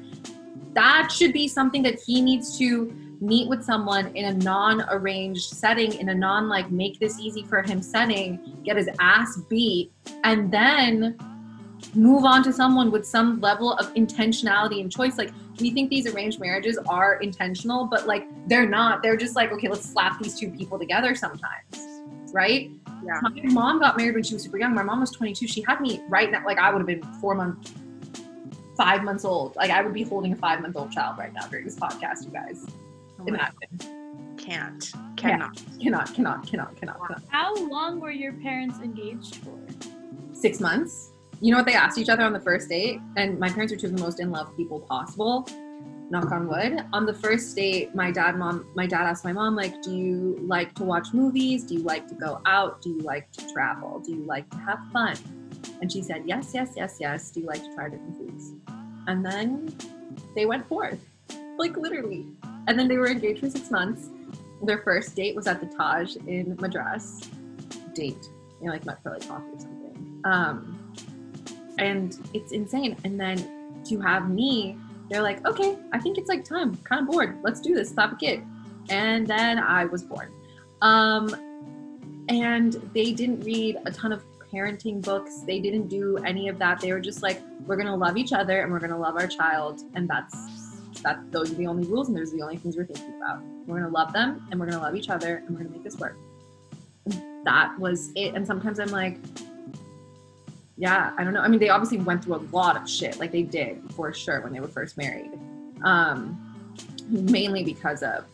Speaker 3: that should be something that he needs to meet with someone in a non-arranged setting in a non like make this easy for him setting get his ass beat and then move on to someone with some level of intentionality and choice. Like we think these arranged marriages are intentional but like they're not. They're just like okay let's slap these two people together sometimes right
Speaker 1: yeah.
Speaker 3: my mom got married when she was super young my mom was 22 she had me right now like i would have been four months five months old. Like I would be holding a five month old child right now during this podcast, you guys.
Speaker 1: Oh
Speaker 3: Imagine.
Speaker 1: Can't. Cannot.
Speaker 3: Yeah. Cannot, cannot, cannot, cannot, cannot.
Speaker 4: How long were your parents engaged for?
Speaker 3: Six months. You know what they asked each other on the first date? And my parents are two of the most in love people possible. Knock on wood. On the first date, my dad, mom, my dad asked my mom, like, do you like to watch movies? Do you like to go out? Do you like to travel? Do you like to have fun? And she said, Yes, yes, yes, yes. Do you like to try different foods? And then they went forth, like literally. And then they were engaged for six months. Their first date was at the Taj in Madras. Date, you know, like met for like coffee or something. Um, and it's insane. And then to have me, they're like, okay, I think it's like time. Kind of bored. Let's do this. Stop a kid. And then I was born. Um, and they didn't read a ton of parenting books. They didn't do any of that. They were just like, we're gonna love each other and we're gonna love our child, and that's that. Those are the only rules, and those are the only things we're thinking about. We're gonna love them, and we're gonna love each other, and we're gonna make this work. That was it. And sometimes I'm like, yeah, I don't know. I mean, they obviously went through a lot of shit, like they did for sure when they were first married. Um, mainly because of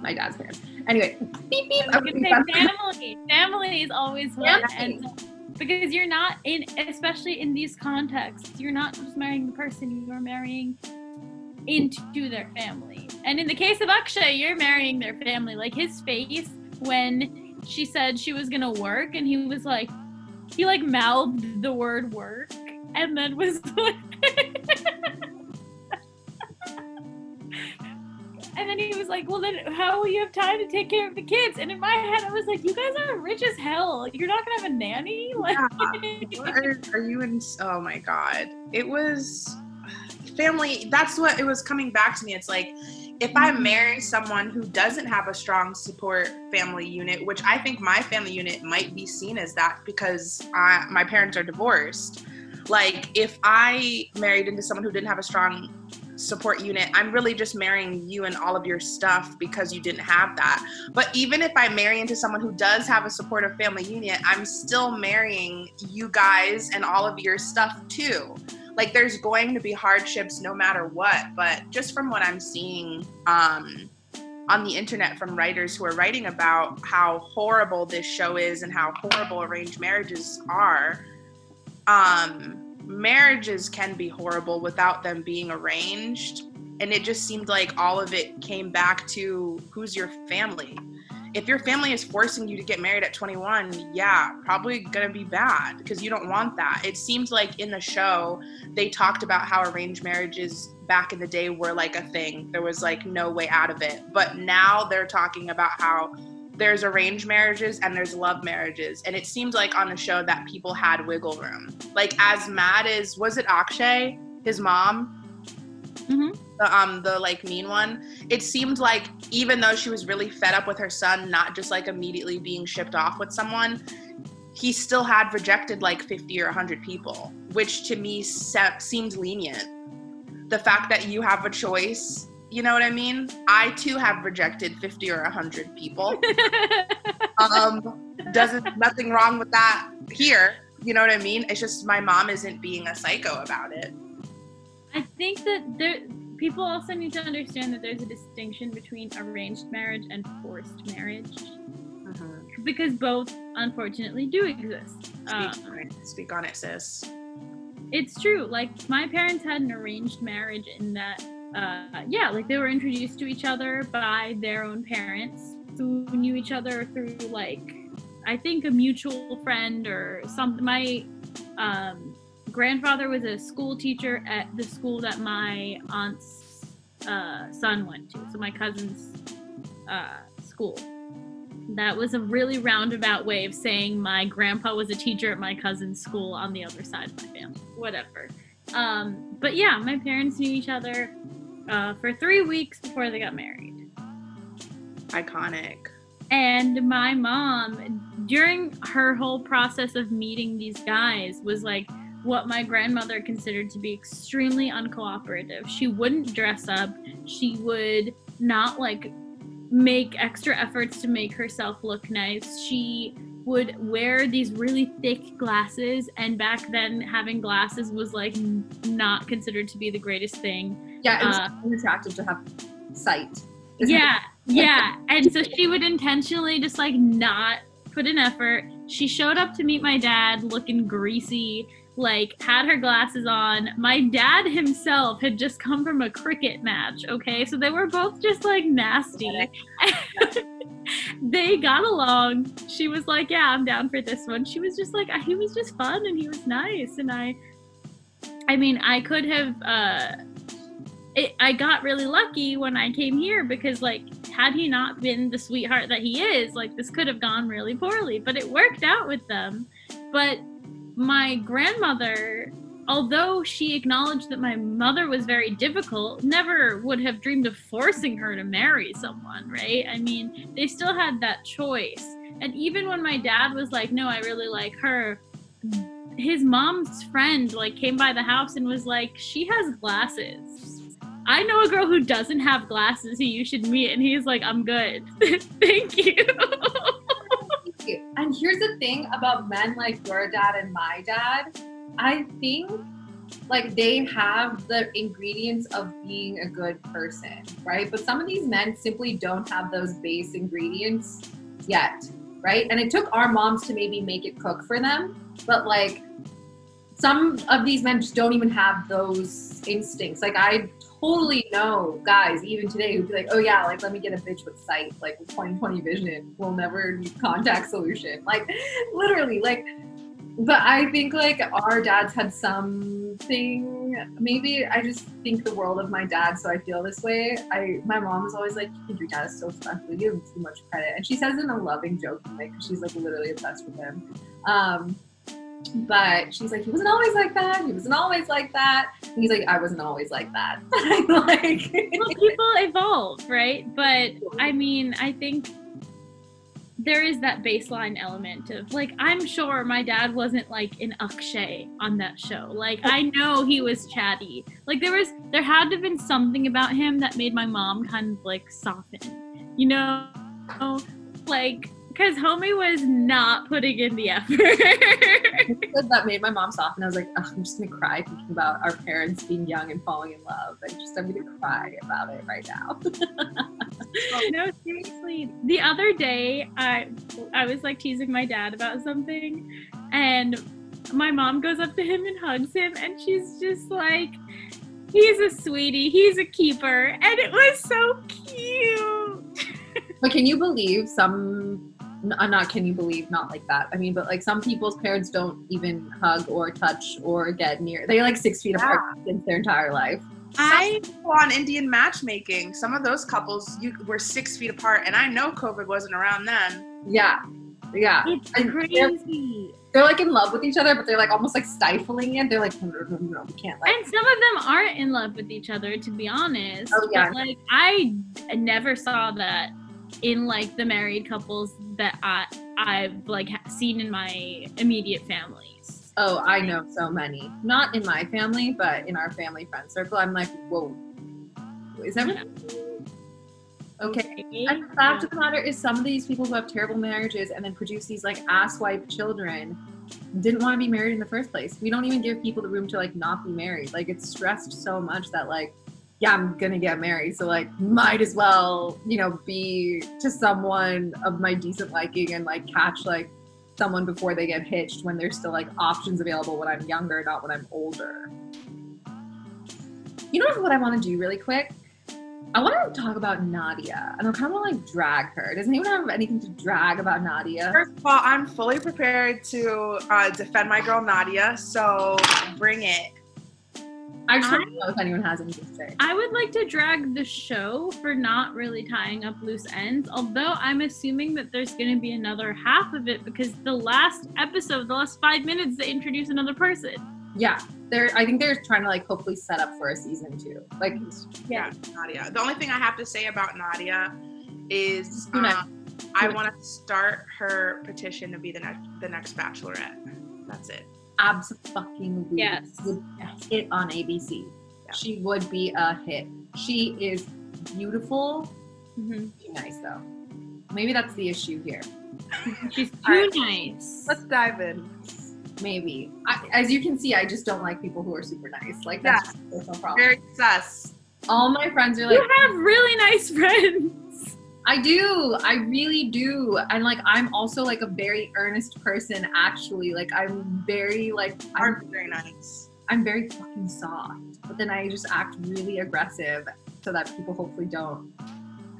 Speaker 3: my dad's parents. Anyway, beep beep.
Speaker 4: I was say family. Family is always one. And because you're not in, especially in these contexts, you're not just marrying the person, you're marrying into their family. And in the case of Akshay, you're marrying their family. Like his face when she said she was gonna work, and he was like, he like mouthed the word work, and then was like. And then he was like, Well, then how will you have time to take care of the kids? And in my head, I was like, You guys are rich as hell. You're not going to have a nanny? Like,
Speaker 1: yeah. are, are you in? Oh my God. It was family. That's what it was coming back to me. It's like, if I marry someone who doesn't have a strong support family unit, which I think my family unit might be seen as that because I, my parents are divorced. Like, if I married into someone who didn't have a strong support unit. I'm really just marrying you and all of your stuff because you didn't have that. But even if I marry into someone who does have a supportive family unit, I'm still marrying you guys and all of your stuff too. Like there's going to be hardships no matter what, but just from what I'm seeing um on the internet from writers who are writing about how horrible this show is and how horrible arranged marriages are um marriages can be horrible without them being arranged. And it just seemed like all of it came back to who's your family. If your family is forcing you to get married at 21, yeah, probably gonna be bad because you don't want that. It seems like in the show, they talked about how arranged marriages back in the day were like a thing. There was like no way out of it. But now they're talking about how there's arranged marriages and there's love marriages. And it seemed like on the show that people had wiggle room. Like as mad as was it Akshay, his mom?
Speaker 4: Mhm.
Speaker 1: The um the like mean one. It seemed like even though she was really fed up with her son not just like immediately being shipped off with someone, he still had rejected like 50 or 100 people, which to me se- seemed lenient. The fact that you have a choice, you know what I mean? I too have rejected 50 or 100 people um doesn't nothing wrong with that here you know what i mean it's just my mom isn't being a psycho about it
Speaker 4: I think that there people also need to understand that there's a distinction between arranged marriage and forced marriage because both unfortunately do exist. Um,
Speaker 1: speak, on it. speak on it sis
Speaker 4: it's true. Like my parents had an arranged marriage in that, uh, yeah, like they were introduced to each other by their own parents who knew each other through like, I think a mutual friend or something. My um, grandfather was a school teacher at the school that my aunt's uh, son went to, so my cousin's uh, school. That was a really roundabout way of saying my grandpa was a teacher at my cousin's school on the other side of my family. Whatever. Um, but yeah, my parents knew each other uh, for three weeks before they got married.
Speaker 1: iconic
Speaker 4: And my mom, during her whole process of meeting these guys, was like what my grandmother considered to be extremely uncooperative. She wouldn't dress up. She would not like make extra efforts to make herself look nice. She would wear these really thick glasses, and back then, having glasses was like not considered to be the greatest thing
Speaker 3: Yeah, it was
Speaker 4: Uh,
Speaker 3: unattractive to have sight.
Speaker 4: yeah yeah and so she would intentionally just like not put an effort she showed up to meet my dad looking greasy like had her glasses on. My dad himself had just come from a cricket match okay? So they were both just like nasty. They got along. She was like yeah i'm down for this one. She was just like he was just fun and he was nice and i i mean i could have uh it, I got really lucky when I came here because, like, had he not been the sweetheart that he is, like, this could have gone really poorly. But it worked out with them. But my grandmother, although she acknowledged that my mother was very difficult, never would have dreamed of forcing her to marry someone, right? I mean, they still had that choice. And even when my dad was like, no, I really like her, his mom's friend like came by the house and was like, she has glasses. I know a girl who doesn't have glasses who you should meet, and he's like, I'm good. Thank you.
Speaker 3: And here's the thing about men like your dad and my dad. I think like they have the ingredients of being a good person, right? But some of these men simply don't have those base ingredients yet, right? And it took our moms to maybe make it cook for them, but like some of these men just don't even have those instincts. Like I totally know guys even today who'd be like, oh yeah, like let me get a bitch with sight, like with 2020 vision, we'll never need contact solution. Like literally, like but I think like our dads had something maybe I just think the world of my dad, so I feel this way. I my mom is always like, You your dad is so special, you give him too much credit. And she says in a loving joking way because she's like literally obsessed with him. Um but she's like, he wasn't always like that. He wasn't always like that. And he's like, I wasn't always like that. like,
Speaker 4: well, people evolve, right? But I mean, I think there is that baseline element of like I'm sure my dad wasn't like an Akshay on that show. Like I know he was chatty. Like there was there had to have been something about him that made my mom kind of like soften. You know, like because homie was not putting in the effort.
Speaker 3: that made my mom soft, and I was like, I'm just gonna cry thinking about our parents being young and falling in love, and just I'm gonna cry about it right now.
Speaker 4: no, seriously. The other day, I I was like teasing my dad about something, and my mom goes up to him and hugs him, and she's just like, "He's a sweetie. He's a keeper," and it was so cute.
Speaker 3: but can you believe some? N- uh, Not can you believe? Not like that. I mean, but like some people's parents don't even hug or touch or get near. They're like six feet apart since their entire life.
Speaker 1: I on Indian matchmaking. Some of those couples you were six feet apart, and I know COVID wasn't around then.
Speaker 3: Yeah, yeah.
Speaker 4: It's
Speaker 3: And they're-
Speaker 4: crazy.
Speaker 3: They're like in love with each other, but they're like almost like stifling it. They're like, no, no, no, no, we can't. Like,
Speaker 4: And some of them aren't in love with each other, to be honest.
Speaker 3: Oh, yeah.
Speaker 4: But, like I never saw that in like the married couples that I I've like seen in my immediate families.
Speaker 3: Oh, I know so many. Not in my family, but in our family friend circle. I'm like, whoa. Is everything okay? And the fact of the matter is, some of these people who have terrible marriages and then produce these like asswipe children didn't want to be married in the first place. We don't even give people the room to like not be married. Like it's stressed so much that like, yeah, I'm gonna get married, so like might as well, you know, be to someone of my decent liking and like catch like someone before they get hitched when there's still like options available when I'm younger, not when I'm older. You know what I want to do really quick? I want to talk about Nadia, and I kind of want to like drag her. Does anyone have anything to drag about Nadia?
Speaker 1: First of all, I'm fully prepared to uh, defend my girl Nadia, so bring it.
Speaker 3: I just want to know if anyone has anything to say.
Speaker 4: I would like to drag the show for not really tying up loose ends, although I'm assuming that there's going to be another half of it because the last episode, the last five minutes, they introduce another person.
Speaker 3: Yeah, they're. I think they're trying to like hopefully set up for a season two. Like,
Speaker 1: Yeah, Nadia. The only thing I have to say about Nadia is um, I want to start her petition to be the next the next Bachelorette. That's it.
Speaker 3: Absolutely
Speaker 4: Yes.
Speaker 3: would hit on ABC.
Speaker 1: Yeah.
Speaker 3: She would be a hit. She is beautiful.
Speaker 4: Mm-hmm.
Speaker 3: Too nice though. Maybe that's the issue here.
Speaker 4: She's too
Speaker 1: Alright.
Speaker 4: nice.
Speaker 1: Let's dive in.
Speaker 3: Maybe. I, as you can see, I just don't like people who are super nice. Like that's just a personal problem.
Speaker 1: Very sus.
Speaker 3: All my friends are like,
Speaker 4: you have really nice friends.
Speaker 3: I do. I really do. And like I'm also like a very earnest person actually. Like I'm very like I'm,
Speaker 1: very nice.
Speaker 3: I'm very fucking soft. But then I just act really aggressive so that people hopefully don't.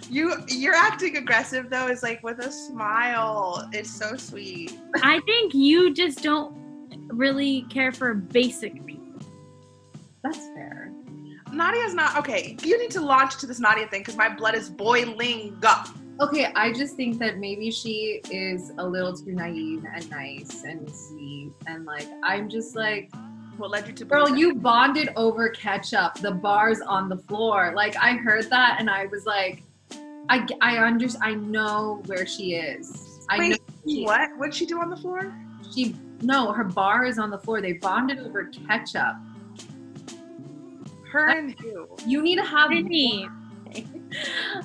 Speaker 1: You you're acting aggressive though is like with a smile. It's so sweet.
Speaker 4: I think you just don't really care for basic people.
Speaker 3: That's fair.
Speaker 1: Nadia's not okay. You need to launch to this Nadia thing because my blood is boiling up.
Speaker 3: Okay, I just think that maybe she is a little too naive and nice and sweet and like I'm just like
Speaker 1: What led you to
Speaker 3: Girl, you bonded over ketchup. The bars on the floor. Like I heard that, and I was like, I I under I know where she is. I know
Speaker 1: Wait,
Speaker 3: she,
Speaker 1: what? What'd she do on the floor?
Speaker 3: she. No, her bar is on the floor. They bonded over ketchup.
Speaker 1: Her and who?
Speaker 3: You need to have.
Speaker 4: Sydney.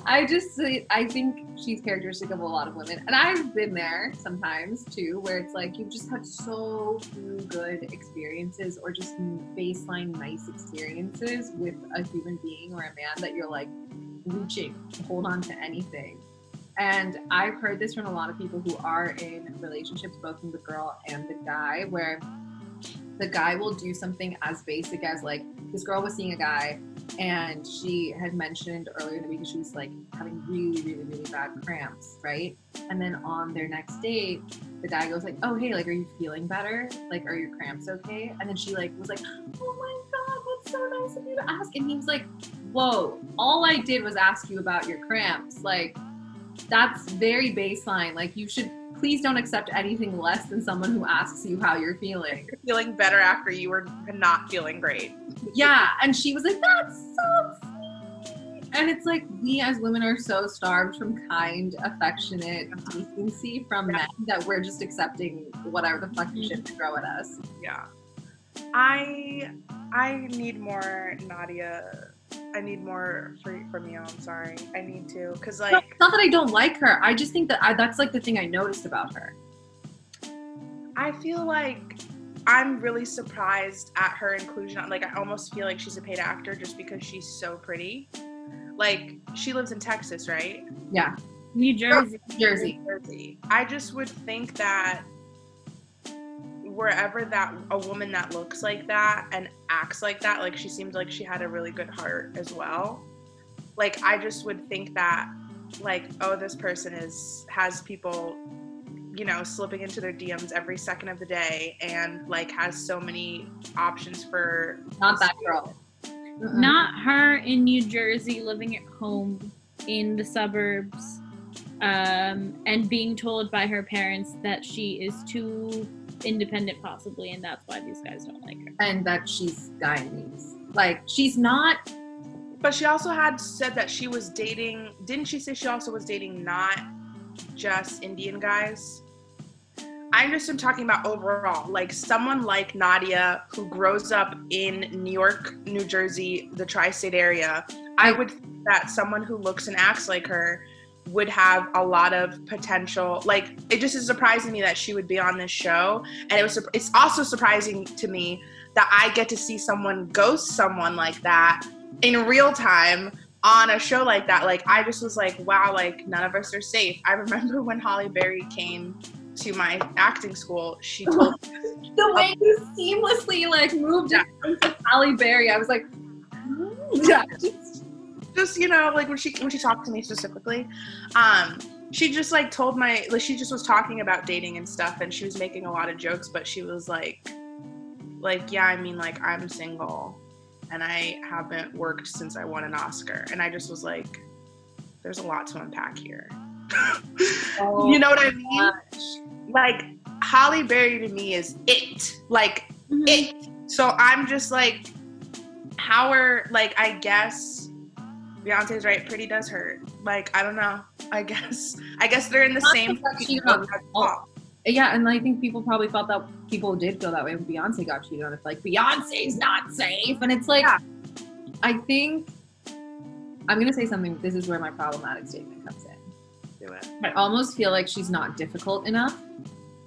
Speaker 3: I just I think she's characteristic of a lot of women, and I've been there sometimes too, where it's like you've just had so few good experiences or just baseline nice experiences with a human being or a man that you're like reaching to hold on to anything. And I've heard this from a lot of people who are in relationships, both from the girl and the guy, where the guy will do something as basic as like this girl was seeing a guy and she had mentioned earlier in the week she was like having really, really, really bad cramps, right? And then on their next date, the guy goes like, "Oh, hey, like, are you feeling better? Like, are your cramps okay?" And then she like was like, "Oh my god, that's so nice of you to ask." And he was like, "Whoa, all I did was ask you about your cramps. Like, that's very baseline. Like, you should." Please don't accept anything less than someone who asks you how you're feeling.
Speaker 1: You're feeling better after you were not feeling great.
Speaker 3: Yeah, and she was like, "That's so sweet," and it's like we as women are so starved from kind, affectionate decency from men that we're just accepting whatever the fuck shit they throw at us.
Speaker 1: Yeah. I I need more Nadia. I need more for, from you. I'm sorry. I need to because like
Speaker 3: it's not that I don't like her. I just think that I, that's like the thing I noticed about her.
Speaker 1: I feel like I'm really surprised at her inclusion. Like I almost feel like she's a paid actor just because she's so pretty. Like she lives in Texas, right?
Speaker 3: Yeah,
Speaker 4: New Jersey.
Speaker 3: Jersey.
Speaker 1: Jersey. I just would think that wherever that a woman that looks like that and acts like that, like she seemed like she had a really good heart as well. Like I just would think that like oh this person is has people you know slipping into their DMs every second of the day and like has so many options for
Speaker 3: Not that girl. Mm-mm.
Speaker 4: Not her in New Jersey living at home in the suburbs um, and being told by her parents that she is too independent, possibly, and that's why these guys don't like her.
Speaker 3: and that she's Guyanese. Like she's not.
Speaker 1: But she also had said that she was dating. Didn't she say she also was dating not just Indian guys? I'm just am talking about overall, like someone like Nadia who grows up in New York, New Jersey, the tri-state area. I would think that someone who looks and acts like her would have a lot of potential. Like it just is surprising me that she would be on this show, and it was. It's also surprising to me that I get to see someone ghost someone like that in real time on a show like that. Like I just was like, wow, like none of us are safe. I remember when Halle Berry came to my acting school, she told
Speaker 3: The way you seamlessly like moved
Speaker 1: Yeah.
Speaker 3: into Halle Berry, I was like, mm, yeah, just
Speaker 1: you know like when she when she talked to me specifically um she just like told my like she just was talking about dating and stuff and she was making a lot of jokes but she was like like yeah i mean like i'm single and i haven't worked since i won an oscar and i just was like there's a lot to unpack here
Speaker 3: Oh
Speaker 1: you know what i mean like halle berry to me is it like
Speaker 4: Mm-hmm.
Speaker 1: it. So I'm just like, how are like I guess Beyonce's right. Pretty does hurt. Like I don't know. I guess I guess they're in the
Speaker 3: Not
Speaker 1: same.
Speaker 3: that she
Speaker 1: boat
Speaker 3: got-
Speaker 1: as well.
Speaker 3: yeah, and I think people probably felt that people did feel that way when Beyonce got cheated on. It's like Beyonce's not safe, and it's like
Speaker 1: Yeah.
Speaker 3: I think I'm gonna say something. This is where my problematic statement comes in.
Speaker 1: Do it.
Speaker 3: I almost feel like she's not difficult enough.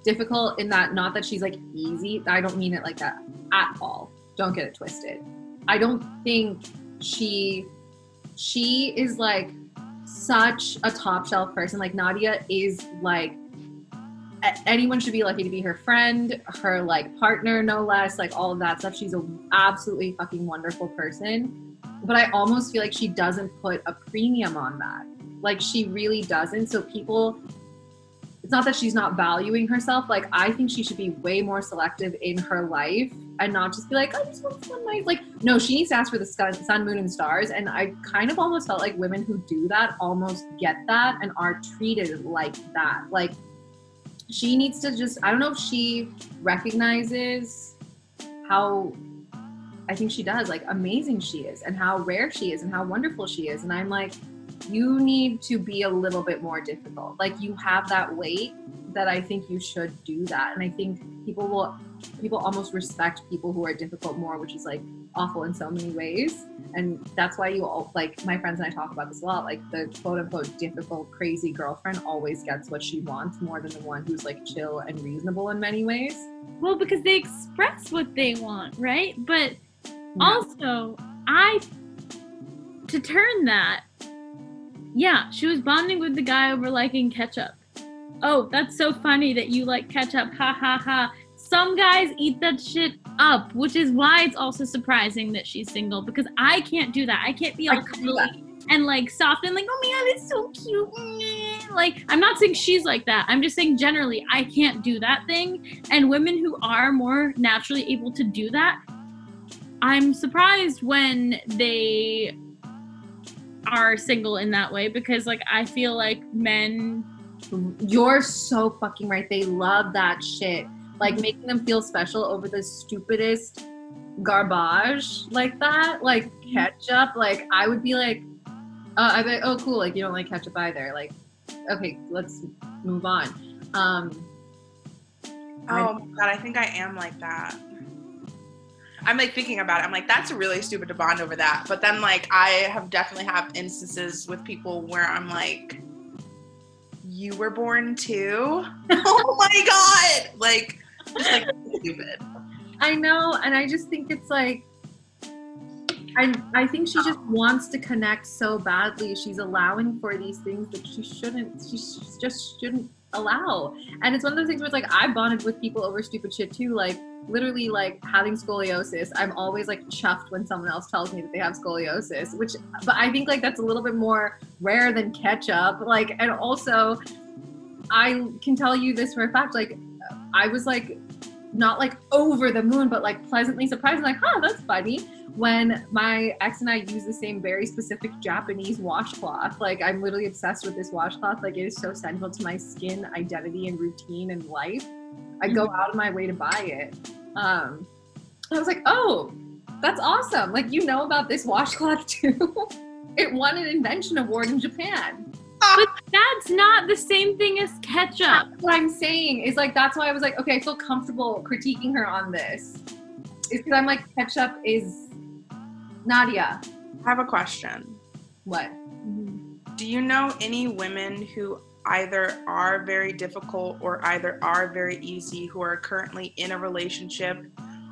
Speaker 3: Difficult in that, not that she's like easy. I don't mean it like that at all. Don't get it twisted. I don't think she she is like such a top shelf person. Like Nadia is like anyone should be lucky to be her friend, her like partner, no less, like all of that stuff. She's a absolutely fucking wonderful person. But I almost feel like she doesn't put a premium on that. Like she really doesn't. So people it's not that she's not valuing herself. Like I think she should be way more selective in her life and not just be like, I just want some nice. Like no, she needs to ask for the sun, sun, moon, and stars. And I kind of almost felt like women who do that almost get that and are treated like that. Like she needs to just. I don't know if she recognizes how. I think she does. Like amazing she is, and how rare she is, and how wonderful she is. And I'm like, you need to be a little bit more difficult. Like you have that weight that I think you should do that. And I think people will people almost respect people who are difficult more, which is like awful in so many ways. And that's why you all like my friends and I talk about this a lot. Like the quote unquote difficult, crazy girlfriend always gets what she wants more than the one who's like chill and reasonable in many ways.
Speaker 4: Well, because they express what they want, right? But
Speaker 3: Yeah.
Speaker 4: also, I to turn that, yeah, she was bonding with the guy over liking ketchup. Oh, that's so funny that you like ketchup. Ha ha ha. Some guys eat that shit up, which is why it's also surprising that she's single because I can't do that. I can't be all
Speaker 3: couldn't do that.
Speaker 4: cuddly and like soft and like, oh my god, it's so cute. Like, I'm not saying she's like that. I'm just saying generally, I can't do that thing. And women who are more naturally able to do that, I'm surprised when they are single in that way because, like, I feel like men.
Speaker 3: You're so fucking right. They love that shit. Like making them feel special over the stupidest garbage like that, like ketchup. Like I would be like, Uh, I'd be like, oh, cool. Like you don't like ketchup either. Like, okay, let's move on. Um,
Speaker 1: Oh my god, I think I am like that. I'm like thinking about it. I'm like, that's really stupid to bond over that. But then like I have definitely have instances with people where I'm like, you were born too? oh my god. Like just like stupid.
Speaker 3: I know, and I just think it's like. I, I think she just wants to connect so badly. She's allowing for these things that she shouldn't. She just shouldn't allow. And it's one of those things where it's like I bonded with people over stupid shit too. Like literally, like having scoliosis. I'm always like chuffed when someone else tells me that they have scoliosis. Which, but I think like that's a little bit more rare than ketchup. Like, and also, I can tell you this for a fact. Like, I was like not like over the moon, but like pleasantly surprised. Like, huh, that's funny. When my ex and I use the same very specific Japanese washcloth, like I'm literally obsessed with this washcloth. Like it is so central to my skin identity and routine and life. I go out of my way to buy it. Um, I was like, oh, that's awesome. Like you know about this washcloth too. it won an invention award in Japan.
Speaker 4: But that's not the same thing as ketchup.
Speaker 3: That's what I'm saying is like that's why I was like, okay, I feel comfortable critiquing her on this. Is because I'm like, ketchup is Nadia.
Speaker 1: I have a question.
Speaker 3: What?
Speaker 1: Do you know any women who either are very difficult or either are very easy who are currently in a relationship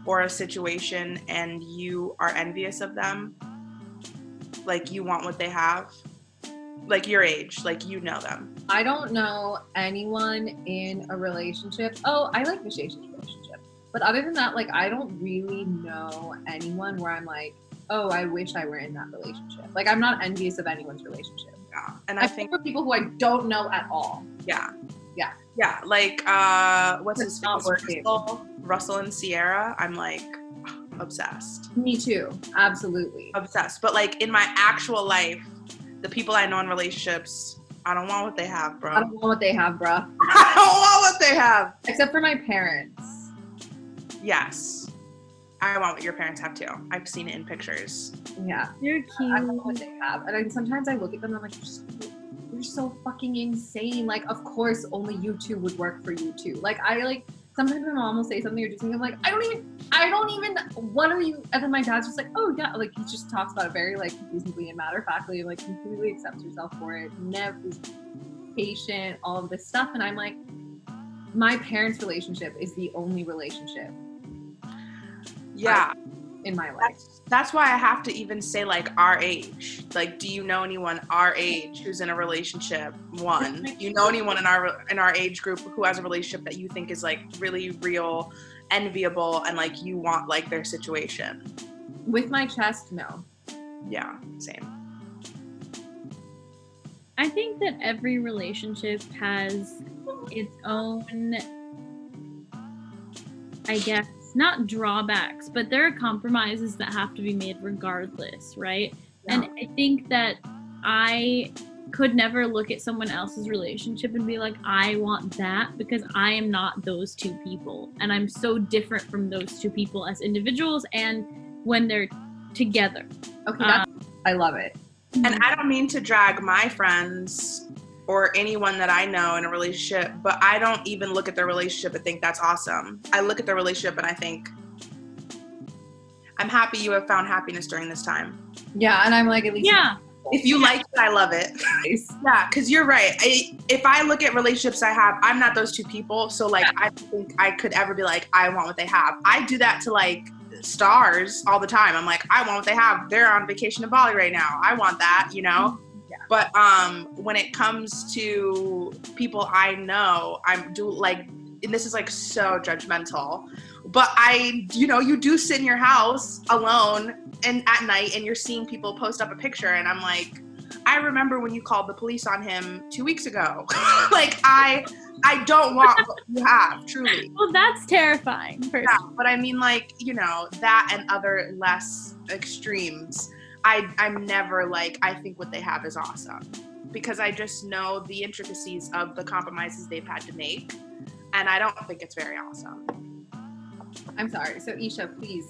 Speaker 1: or a situation and you are envious of them? Like you want what they have? Like your age, like you know them.
Speaker 3: I don't know anyone in a relationship. Oh, I like Michelle's relationship. But other than that, like I don't really know anyone where I'm like, oh, I wish I were in that relationship. Like I'm not envious of anyone's relationship.
Speaker 1: Yeah. And
Speaker 3: I
Speaker 1: I
Speaker 3: think for people who I don't know at all.
Speaker 1: yeah.
Speaker 3: Yeah.
Speaker 1: Yeah. Like uh what's
Speaker 3: It's
Speaker 1: his
Speaker 3: not working.
Speaker 1: Russell, Russell and Sierra. I'm like obsessed.
Speaker 3: Me too. Absolutely.
Speaker 1: Obsessed. But like in my actual life, the people I know in relationships, I don't want what they have, bro.
Speaker 3: I don't want what they have, bruh.
Speaker 1: I don't want what they have.
Speaker 3: Except for my parents.
Speaker 1: Yes. I want what your parents have too. I've seen it in pictures.
Speaker 3: Yeah.
Speaker 4: You're cute.
Speaker 3: I don't know what they have. And then sometimes I look at them and I'm like, you're so, you're so fucking insane. Like, of course, only you two would work for you two. Like, I like, sometimes my mom will say something or do something. I'm like, I don't even, I don't even, what are you? And then my dad's just like, oh, yeah. Like, he just talks about it very, like, reasonably and matter of factly, like, completely accepts herself for it. Never patient, all of this stuff. And I'm like, my parents' relationship is the only relationship
Speaker 1: Yeah.
Speaker 3: In my life.
Speaker 1: That's, that's why I have to even say like our age. Like, do you know anyone our age who's in a relationship? One, you know anyone in our in our age group who has a relationship that you think is like really real, enviable, and like you want like their situation?
Speaker 3: With my chest, no.
Speaker 1: Yeah, same.
Speaker 4: I think that every relationship has its own, I guess, not drawbacks, but there are compromises that have to be made regardless, right? And I think that I could never look at someone else's relationship and be like, I want that because I am not those two people. And I'm so different from those two people as individuals and when they're together.
Speaker 3: Okay, that's, um, I love it.
Speaker 1: And I don't mean to drag my friends or anyone that I know in a relationship, but I don't even look at their relationship and think that's awesome. I look at their relationship and I think, I'm happy you have found happiness during this time.
Speaker 3: Yeah, and I'm like, at least
Speaker 4: Yeah.
Speaker 1: If you like it, I love it. Yeah, because you're right. I, if I look at relationships I have, I'm not those two people. So, like, I don't think I could ever be like, I want what they have. I do that to like stars all the time. I'm like, I want what they have. They're on vacation to Bali right now. I want that, you know?
Speaker 3: Mm-hmm.
Speaker 1: But um, when it comes to people I know, I'm do like, and this is like so judgmental, but I, you know, you do sit in your house alone and at night and you're seeing people post up a picture, and I'm like, I remember when you called the police on him two weeks ago. like I, I don't want what you have, truly.
Speaker 4: Well, that's terrifying.
Speaker 1: Yeah, but I mean, like you know, that and other less extremes. I I'm never like I think what they have is awesome because I just know the intricacies of the compromises they've had to make, and I don't think it's very awesome.
Speaker 3: I'm sorry. So Isha, please.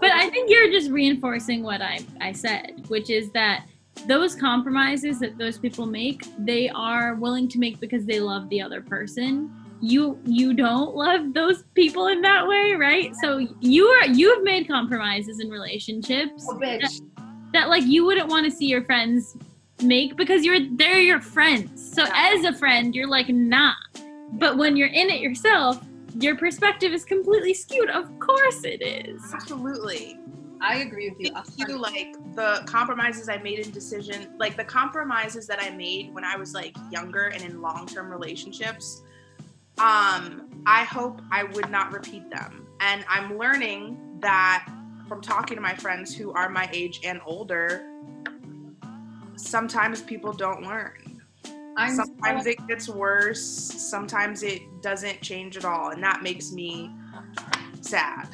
Speaker 4: But I think you're just reinforcing what I, I said, which is that those compromises that those people make, they are willing to make because they love the other person. You you don't love those people in that way, right? So you are you have made compromises in relationships
Speaker 3: Oh, bitch.
Speaker 4: That like you wouldn't want to see your friends make because you're they're your friends. So as a friend, you're like nah. But when you're in it yourself, your perspective is completely skewed. Of course it is.
Speaker 1: Absolutely.
Speaker 3: I agree with you.
Speaker 1: Thank you. Like the compromises I made in decision, like the compromises that I made when I was like younger and in long-term relationships. Um, I hope I would not repeat them. And I'm learning that from talking to my friends who are my age and older, sometimes people don't learn.
Speaker 3: I'm
Speaker 1: sometimes
Speaker 3: so-
Speaker 1: it gets worse, sometimes it doesn't change at all, and that makes me sad.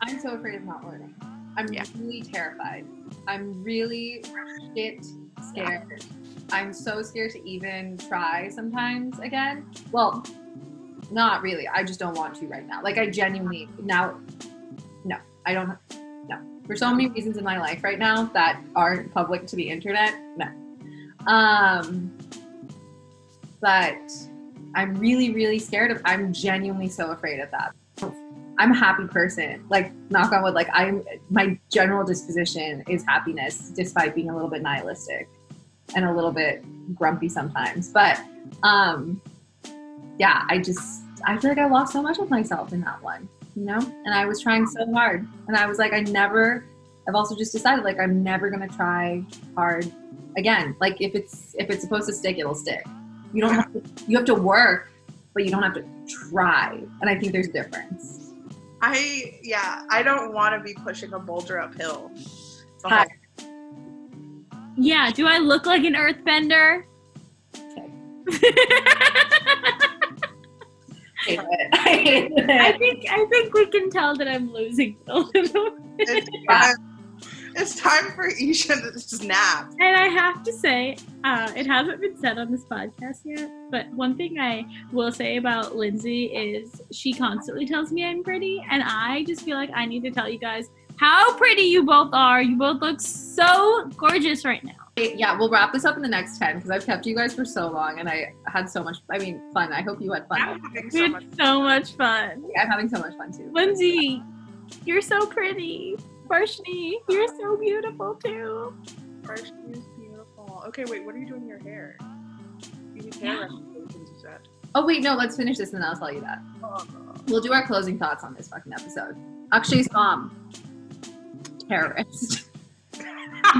Speaker 3: I'm so afraid of not learning. I'm
Speaker 1: Yeah.
Speaker 3: really terrified. I'm really shit scared. I'm so scared to even try sometimes again. Well, not really. I just don't want to right now. Like I genuinely now no, I don't no. For so many reasons in my life right now that aren't public to the internet, no. Um but I'm really, really scared of I'm genuinely so afraid of that. I'm a happy person. Like knock on wood, like I'm my general disposition is happiness despite being a little bit nihilistic and a little bit grumpy sometimes. But um yeah, I just I feel like I lost so much of myself in that one, you know? And I was trying so hard. And I was like, I never I've also just decided like I'm never gonna try hard again. Like if it's if it's supposed to stick, it'll stick. You don't have to you have to work, but you don't have to try. And I think there's a difference.
Speaker 1: I yeah, I don't want to be pushing a boulder uphill. So
Speaker 3: Hi.
Speaker 4: Yeah, do I look like an earthbender?
Speaker 3: hate it. I hate
Speaker 4: I
Speaker 3: it.
Speaker 4: think I think we can tell that I'm losing a little bit.
Speaker 1: it's, time, it's time for Isha to snap.
Speaker 4: And I have to say, uh, it hasn't been said on this podcast yet, but one thing I will say about Lindsay is she constantly tells me I'm pretty, and I just feel like I need to tell you guys how pretty you both are. You both look so gorgeous right now.
Speaker 3: Yeah, we'll wrap this up in the next 10 because I've kept you guys for so long and I had so much, I mean, fun. I hope you had fun.
Speaker 1: I'm having
Speaker 4: We
Speaker 1: so
Speaker 4: had
Speaker 1: much
Speaker 4: so much fun.
Speaker 3: Yeah, I'm having so much fun too.
Speaker 4: Lindsay, you're so pretty. Varshni, you're so beautiful too.
Speaker 1: fresh. She's beautiful. Okay, wait, what are you doing to your hair? You need hair
Speaker 4: Yeah.
Speaker 1: recommendations, you said.
Speaker 3: Oh, wait, no, let's finish this and then I'll tell you that.
Speaker 1: Oh,
Speaker 3: We'll do our closing thoughts on this fucking episode. Akshay's mom, terrorist.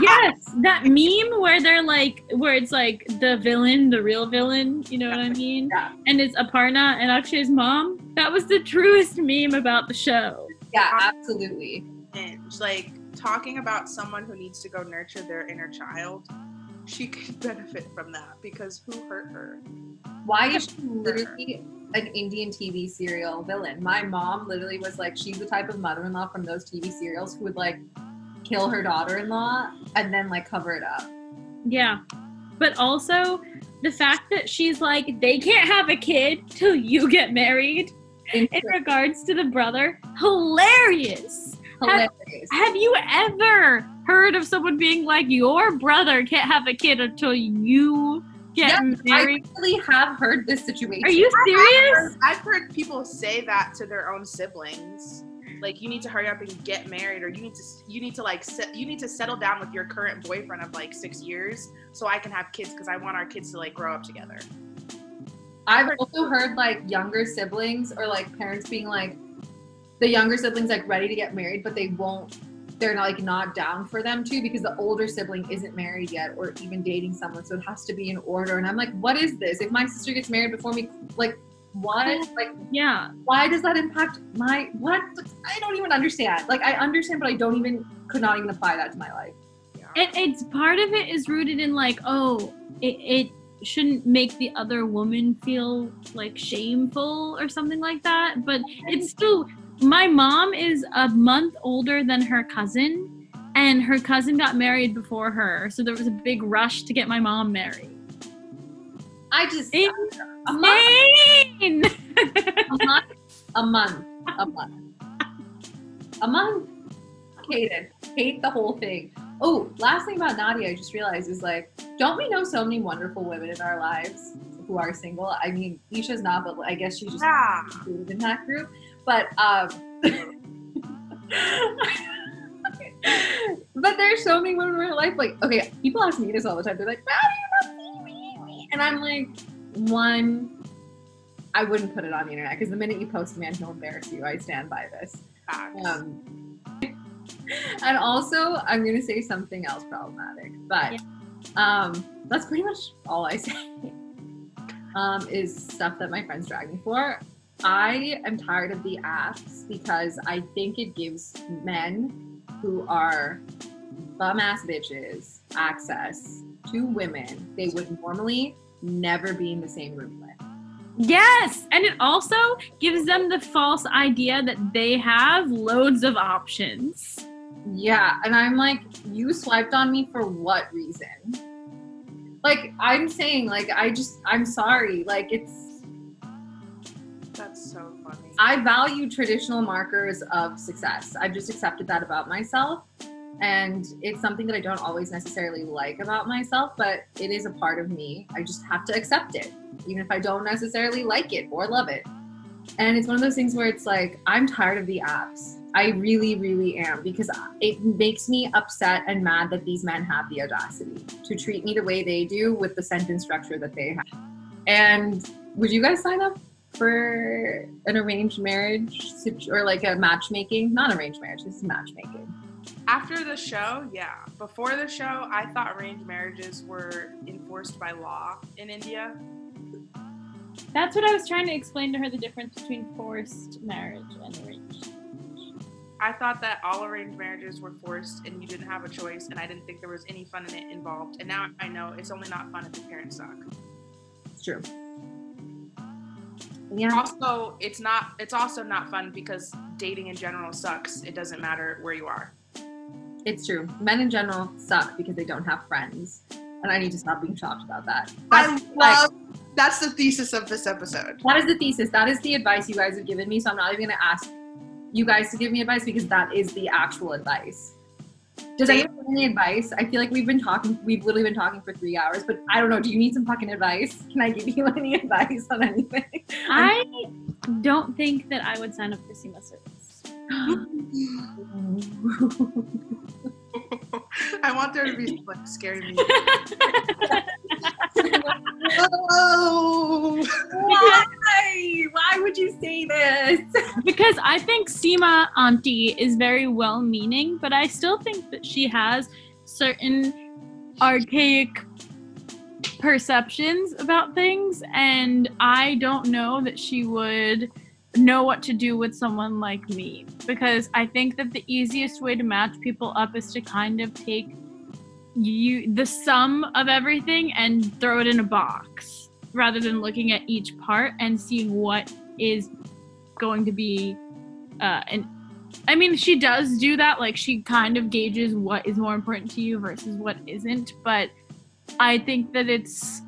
Speaker 4: yes, that meme where they're like, where it's like the villain, the real villain. You know what I mean?
Speaker 3: Yeah.
Speaker 4: And it's Aparna and Akshay's mom. That was the truest meme about the show.
Speaker 3: Yeah, absolutely.
Speaker 1: and like talking about someone who needs to go nurture their inner child. She could benefit from that because who hurt her?
Speaker 3: Why is she literally an Indian TV serial villain? My mom literally was like, she's the type of mother-in-law from those TV serials who would like kill her daughter-in-law and then like cover it up.
Speaker 4: Yeah. But also the fact that she's like, they can't have a kid till you get married in regards to the brother. Hilarious.
Speaker 3: Hilarious.
Speaker 4: Have you ever heard of someone being like, your brother can't have a kid until you get
Speaker 3: Yeah, I
Speaker 4: married?
Speaker 3: really have heard this situation.
Speaker 4: Are you
Speaker 1: I've
Speaker 4: serious?
Speaker 1: heard, I've heard people say that to their own siblings. Like you need to hurry up and get married, or you need to you need to like you need to settle down with your current boyfriend of like six years, so I can have kids because I want our kids to like grow up together.
Speaker 3: I've also heard like younger siblings or like parents being like the younger siblings like ready to get married, but they won't. They're not like not down for them to because the older sibling isn't married yet or even dating someone, so it has to be in order. And I'm like, what is this? If my sister gets married before me, like what? Like
Speaker 4: Yeah.
Speaker 3: why does that impact my what? I don't even understand. Like I understand, but I don't even could not even apply that to my life.
Speaker 1: Yeah.
Speaker 4: It, it's part of it is rooted in like, oh, it, it shouldn't make the other woman feel like shameful or something like that. But it's still, my mom is a month older than her cousin, and her cousin got married before her. So there was a big rush to get my mom married.
Speaker 3: I just a month,
Speaker 4: Insane!
Speaker 3: a month, a month, a month, a month. Hated, hate the whole thing. Oh, last thing about Nadia, I just realized is like, don't we know so many wonderful women in our lives who are single? I mean, Isha's not, but I guess she's just
Speaker 1: Yeah.
Speaker 3: in that group. But um, but there's so many women in my life. Like, okay, people ask me this all the time. They're like, "How And I'm like, one, I wouldn't put it on the internet because the minute you post a man, he'll embarrass you. I stand by this. Um, and also, I'm going to say something else problematic, but um, that's pretty much all I say. Um, is stuff that my friends drag me for. I am tired of the apps because I think it gives men who are bum ass bitches access to women they would normally never be in the same room with.
Speaker 4: Yes, and it also gives them the false idea that they have loads of options.
Speaker 3: Yeah, and I'm like, you swiped on me for what reason? Like, I'm saying, like, I just, I'm sorry. Like, it's,
Speaker 1: That's so funny.
Speaker 3: I value traditional markers of success. I've just accepted that about myself. And it's something that I don't always necessarily like about myself, but it is a part of me. I just have to accept it, even if I don't necessarily like it or love it. And it's one of those things where it's like, I'm tired of the apps. I really, really am because it makes me upset and mad that these men have the audacity to treat me the way they do with the sentence structure that they have. And would you guys sign up for an arranged marriage or like a matchmaking? Not arranged marriage, this is matchmaking.
Speaker 1: After the show, yeah. Before the show, I thought arranged marriages were enforced by law in India.
Speaker 4: That's what I was trying to explain to her the difference between forced marriage and arranged.
Speaker 1: I thought that all arranged marriages were forced and you didn't have a choice, and I didn't think there was any fun in it involved. And now I know it's only not fun if the parents suck.
Speaker 3: It's true. Yeah.
Speaker 1: Also, it's not. It's also not fun because dating in general sucks. It doesn't matter where you are.
Speaker 3: It's true. Men in general suck because they don't have friends. And I need to stop being shocked about that.
Speaker 1: I
Speaker 3: That's, like,
Speaker 1: love. That's the thesis of this episode.
Speaker 3: that is the thesis. That is the advice you guys have given me. So I'm not even going to ask you guys to give me advice because that is the actual advice. Does anyone have any advice? I feel like we've been talking, we've literally been talking for three hours, but I don't know. Do you need some fucking advice? Can I give you any advice on anything?
Speaker 4: I don't think that I would sign up for Sima service.
Speaker 1: I want there to be like scary music. oh,
Speaker 3: Why? Why would you say this?
Speaker 4: because I think Sima Auntie is very well meaning, but I still think that she has certain archaic perceptions about things, and I don't know that she would know what to do with someone like me. Because I think that the easiest way to match people up is to kind of take you the sum of everything and throw it in a box rather than looking at each part and seeing what is going to be uh and I mean she does do that. Like she kind of gauges what is more important to you versus what isn't. But I think that it's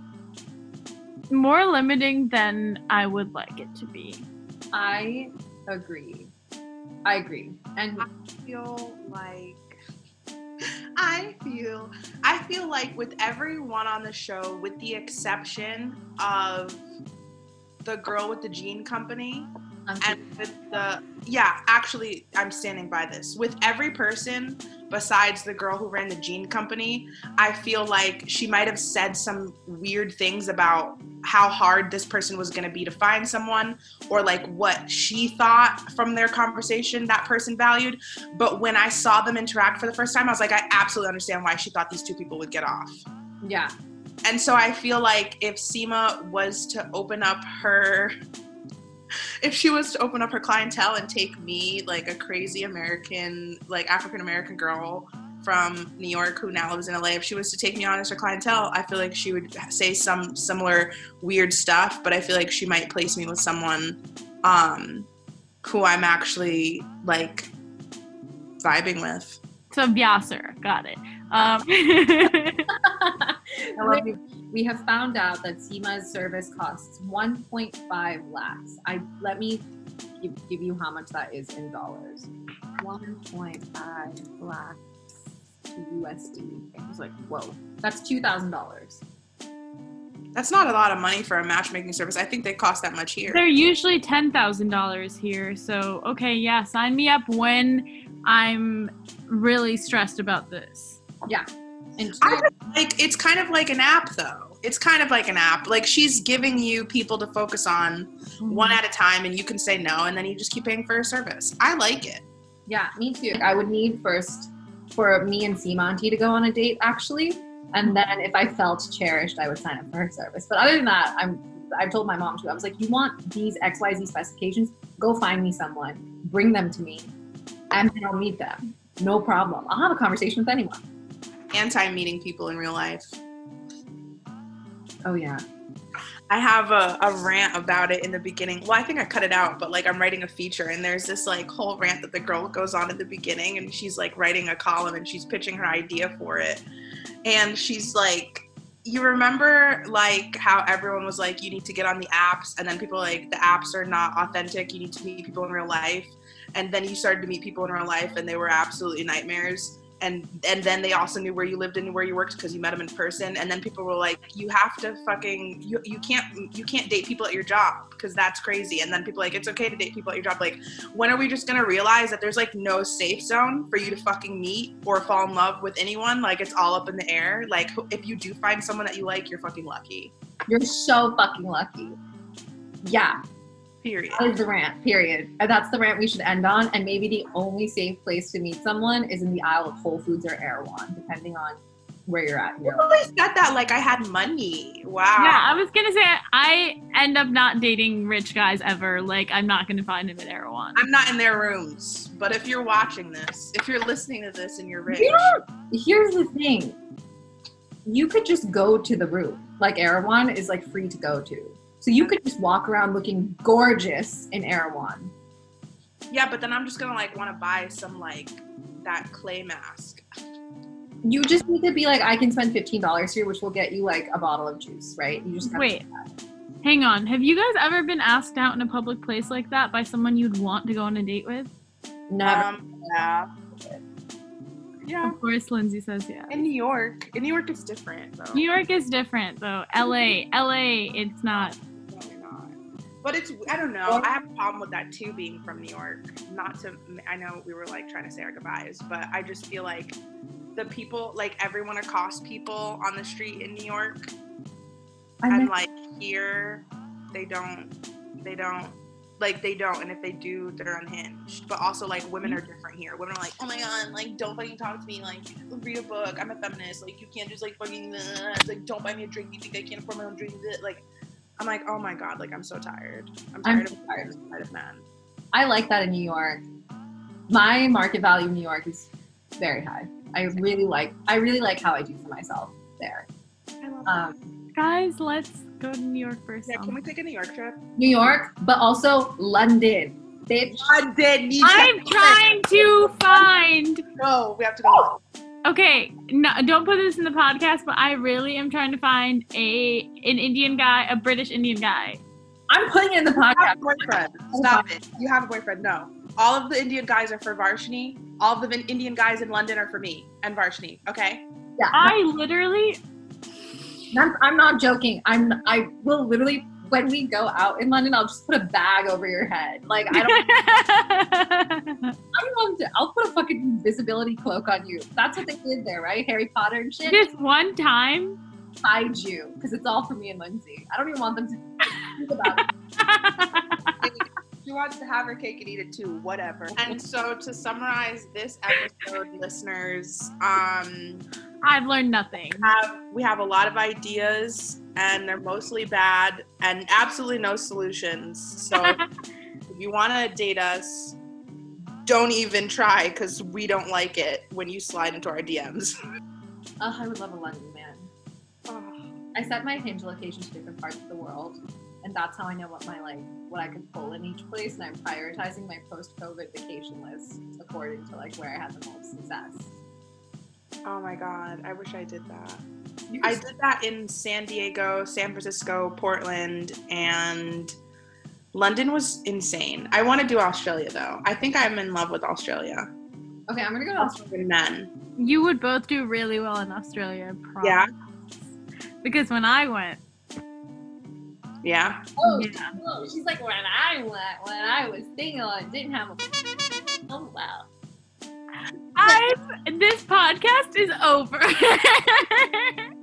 Speaker 4: more limiting than I would like it to be.
Speaker 3: I agree. I agree. And I
Speaker 1: feel like I feel I feel like with everyone on the show, with the exception of the girl with the jean company, and with the yeah, actually I'm standing by this. With every person besides the girl who ran the jean company, I feel like she might have said some weird things about how hard this person was going to be to find someone or like what she thought from their conversation that person valued. But when I saw them interact for the first time, I was like, I absolutely understand why she thought these two people would get off.
Speaker 3: yeah,
Speaker 1: And so I feel like if Sima was to open up her, if she was to open up her clientele and take me, like a crazy American, like African American girl from New York who now lives in LA, if she was to take me on as her clientele, I feel like she would say some similar weird stuff, but I feel like she might place me with someone um, who I'm actually like vibing with.
Speaker 4: So Vyasar, got it. Um,
Speaker 3: I love you. We have found out that Sima's service costs 1.5 lakhs. I let me give, give you how much that is in dollars. 1.5 lakhs to USD. I was like, whoa, that's two thousand dollars.
Speaker 1: That's not a lot of money for a matchmaking service. I think they cost that much here.
Speaker 4: They're usually ten thousand dollars here. So okay, yeah, sign me up when I'm really stressed about this.
Speaker 3: Yeah, and
Speaker 1: I like it's kind of like an app though. It's kind of like an app. Like she's giving you people to focus on one mm-hmm. at a time and you can say no and then you just keep paying for a service. I like it.
Speaker 3: Yeah, me too. I would need first for me and Monty to go on a date, actually, and mm-hmm. then if I felt cherished, I would sign up for her service. But other than that, I'm. I've told my mom too. I was like, you want these X Y Z specifications? Go find me someone, bring them to me, and then I'll meet them. No problem. I'll have a conversation with anyone.
Speaker 1: Anti meeting people in real life.
Speaker 3: Oh yeah.
Speaker 1: I have a, a rant about it in the beginning. Well, I think I cut it out, but like I'm writing a feature and there's this like whole rant that the girl goes on at the beginning and she's like writing a column and she's pitching her idea for it. And she's like, you remember like how everyone was like, you need to get on the apps, and then people like, the apps are not authentic. You need to meet people in real life. And then you started to meet people in real life, and they were absolutely nightmares. And and then they also knew where you lived and where you worked because you met them in person. And then people were like, you have to fucking you you can't you can't date people at your job because that's crazy. And then people like, it's okay to date people at your job. Like, when are we just gonna realize that there's like no safe zone for you to fucking meet or fall in love with anyone? Like it's all up in the air. Like if you do find someone that you like, you're fucking lucky.
Speaker 3: You're so fucking lucky. Yeah,
Speaker 1: Period.
Speaker 3: that is the rant. Period. And that's the rant we should end on. And maybe the only safe place to meet someone is in the aisle of Whole Foods or Erewhon, depending on where you're at. in
Speaker 1: You always said that like I had money. Wow.
Speaker 4: Yeah, I was gonna say I end up not dating rich guys ever. Like I'm not gonna find him at Erewhon.
Speaker 1: I'm not in their rooms, but if you're watching this, if you're listening to this and you're rich,
Speaker 3: You don't- Here's the thing. You could just go to the room. Like Erewhon is like free to go to. So you could just walk around looking gorgeous in Erewhon.
Speaker 1: yeah, but then I'm just gonna like want to buy some like that clay mask.
Speaker 3: You just need to be like, I can spend fifteen dollars here, which will get you like a bottle of juice, right? You just
Speaker 4: Wait. Hang on. Have you guys ever been asked out in a public place like that by someone you'd want to go on a date with?
Speaker 3: Never.
Speaker 1: Um, yeah. Yeah.
Speaker 4: Of course, Lindsay says yeah.
Speaker 1: In New York, in New York, it's different though.
Speaker 4: New York is different though. LA, LA, it's not.
Speaker 1: But it's I don't know. I have a problem with that too, being from New York. Not to I know we were like trying to say our goodbyes, but I just feel like the people like everyone accosts people on the street in New York,
Speaker 3: I
Speaker 1: and like here they don't they don't like they don't and if they do they're unhinged but also like women are different here women are like oh my god like don't fucking talk to me like read a book i'm a feminist like you can't just like fucking like don't buy me a drink you think i can't afford my own drink like i'm like oh my god like i'm so tired i'm
Speaker 3: I'm
Speaker 1: tired of
Speaker 3: tired.
Speaker 1: I'm tired of men
Speaker 3: I like that in New York. My market value in New York is very high. I really like I really like how I do for myself there.
Speaker 1: I love
Speaker 3: Um,
Speaker 4: Guys, let's go to New York first.
Speaker 1: yeah can we take a new york trip
Speaker 3: New York, but also London. Bitch.
Speaker 1: i did need
Speaker 4: I'm trying to find.
Speaker 1: no we have to go
Speaker 4: Okay, no, don't put this in the podcast, but I really am trying to find a an Indian guy, a British Indian guy.
Speaker 3: I'm putting it in the
Speaker 1: You have
Speaker 3: podcast.
Speaker 1: a boyfriend. Stop it. You have a boyfriend. No. All of the Indian guys are for Varshini. All of the Indian guys in London are for me and Varshini. Okay.
Speaker 3: Yeah,
Speaker 4: I literally
Speaker 3: I'm, I'm not joking. I'm I will literally when we go out in London, I'll just put a bag over your head. Like I don't I don't want to. I'll put a fucking invisibility cloak on you. That's what they did there, right? Harry Potter and shit.
Speaker 4: this one time.
Speaker 3: hide you because it's all for me and Lindsay. I don't even want them to think about it.
Speaker 1: She wants to have her cake and eat it too. Whatever. And so to summarize this episode, listeners, um,
Speaker 4: I've learned nothing.
Speaker 1: have we have a lot of ideas and they're mostly bad and absolutely no solutions. So if you want to date us, don't even try because we don't like it when you slide into our DMs.
Speaker 3: Oh, I would love a London man. I set my hinge locations to different parts of the world, and that's how I know what my like what I could pull in each place. And I'm prioritizing my post-COVID vacation list according to like where I had the most success.
Speaker 1: Oh my god, I wish I did that.
Speaker 3: You
Speaker 1: I did that in San Diego, San Francisco, Portland, and London was insane. I want to do Australia though. I think I'm in love with Australia.
Speaker 3: Okay, I'm gonna go to Australia.
Speaker 1: Australian men.
Speaker 4: You would both do really well in Australia, I promise.
Speaker 1: Yeah.
Speaker 4: Because when I went,
Speaker 1: Yeah.
Speaker 3: Oh,
Speaker 4: Yeah.
Speaker 3: she's like when I went, when I was single and didn't have a. Oh wow.
Speaker 4: I this podcast is over.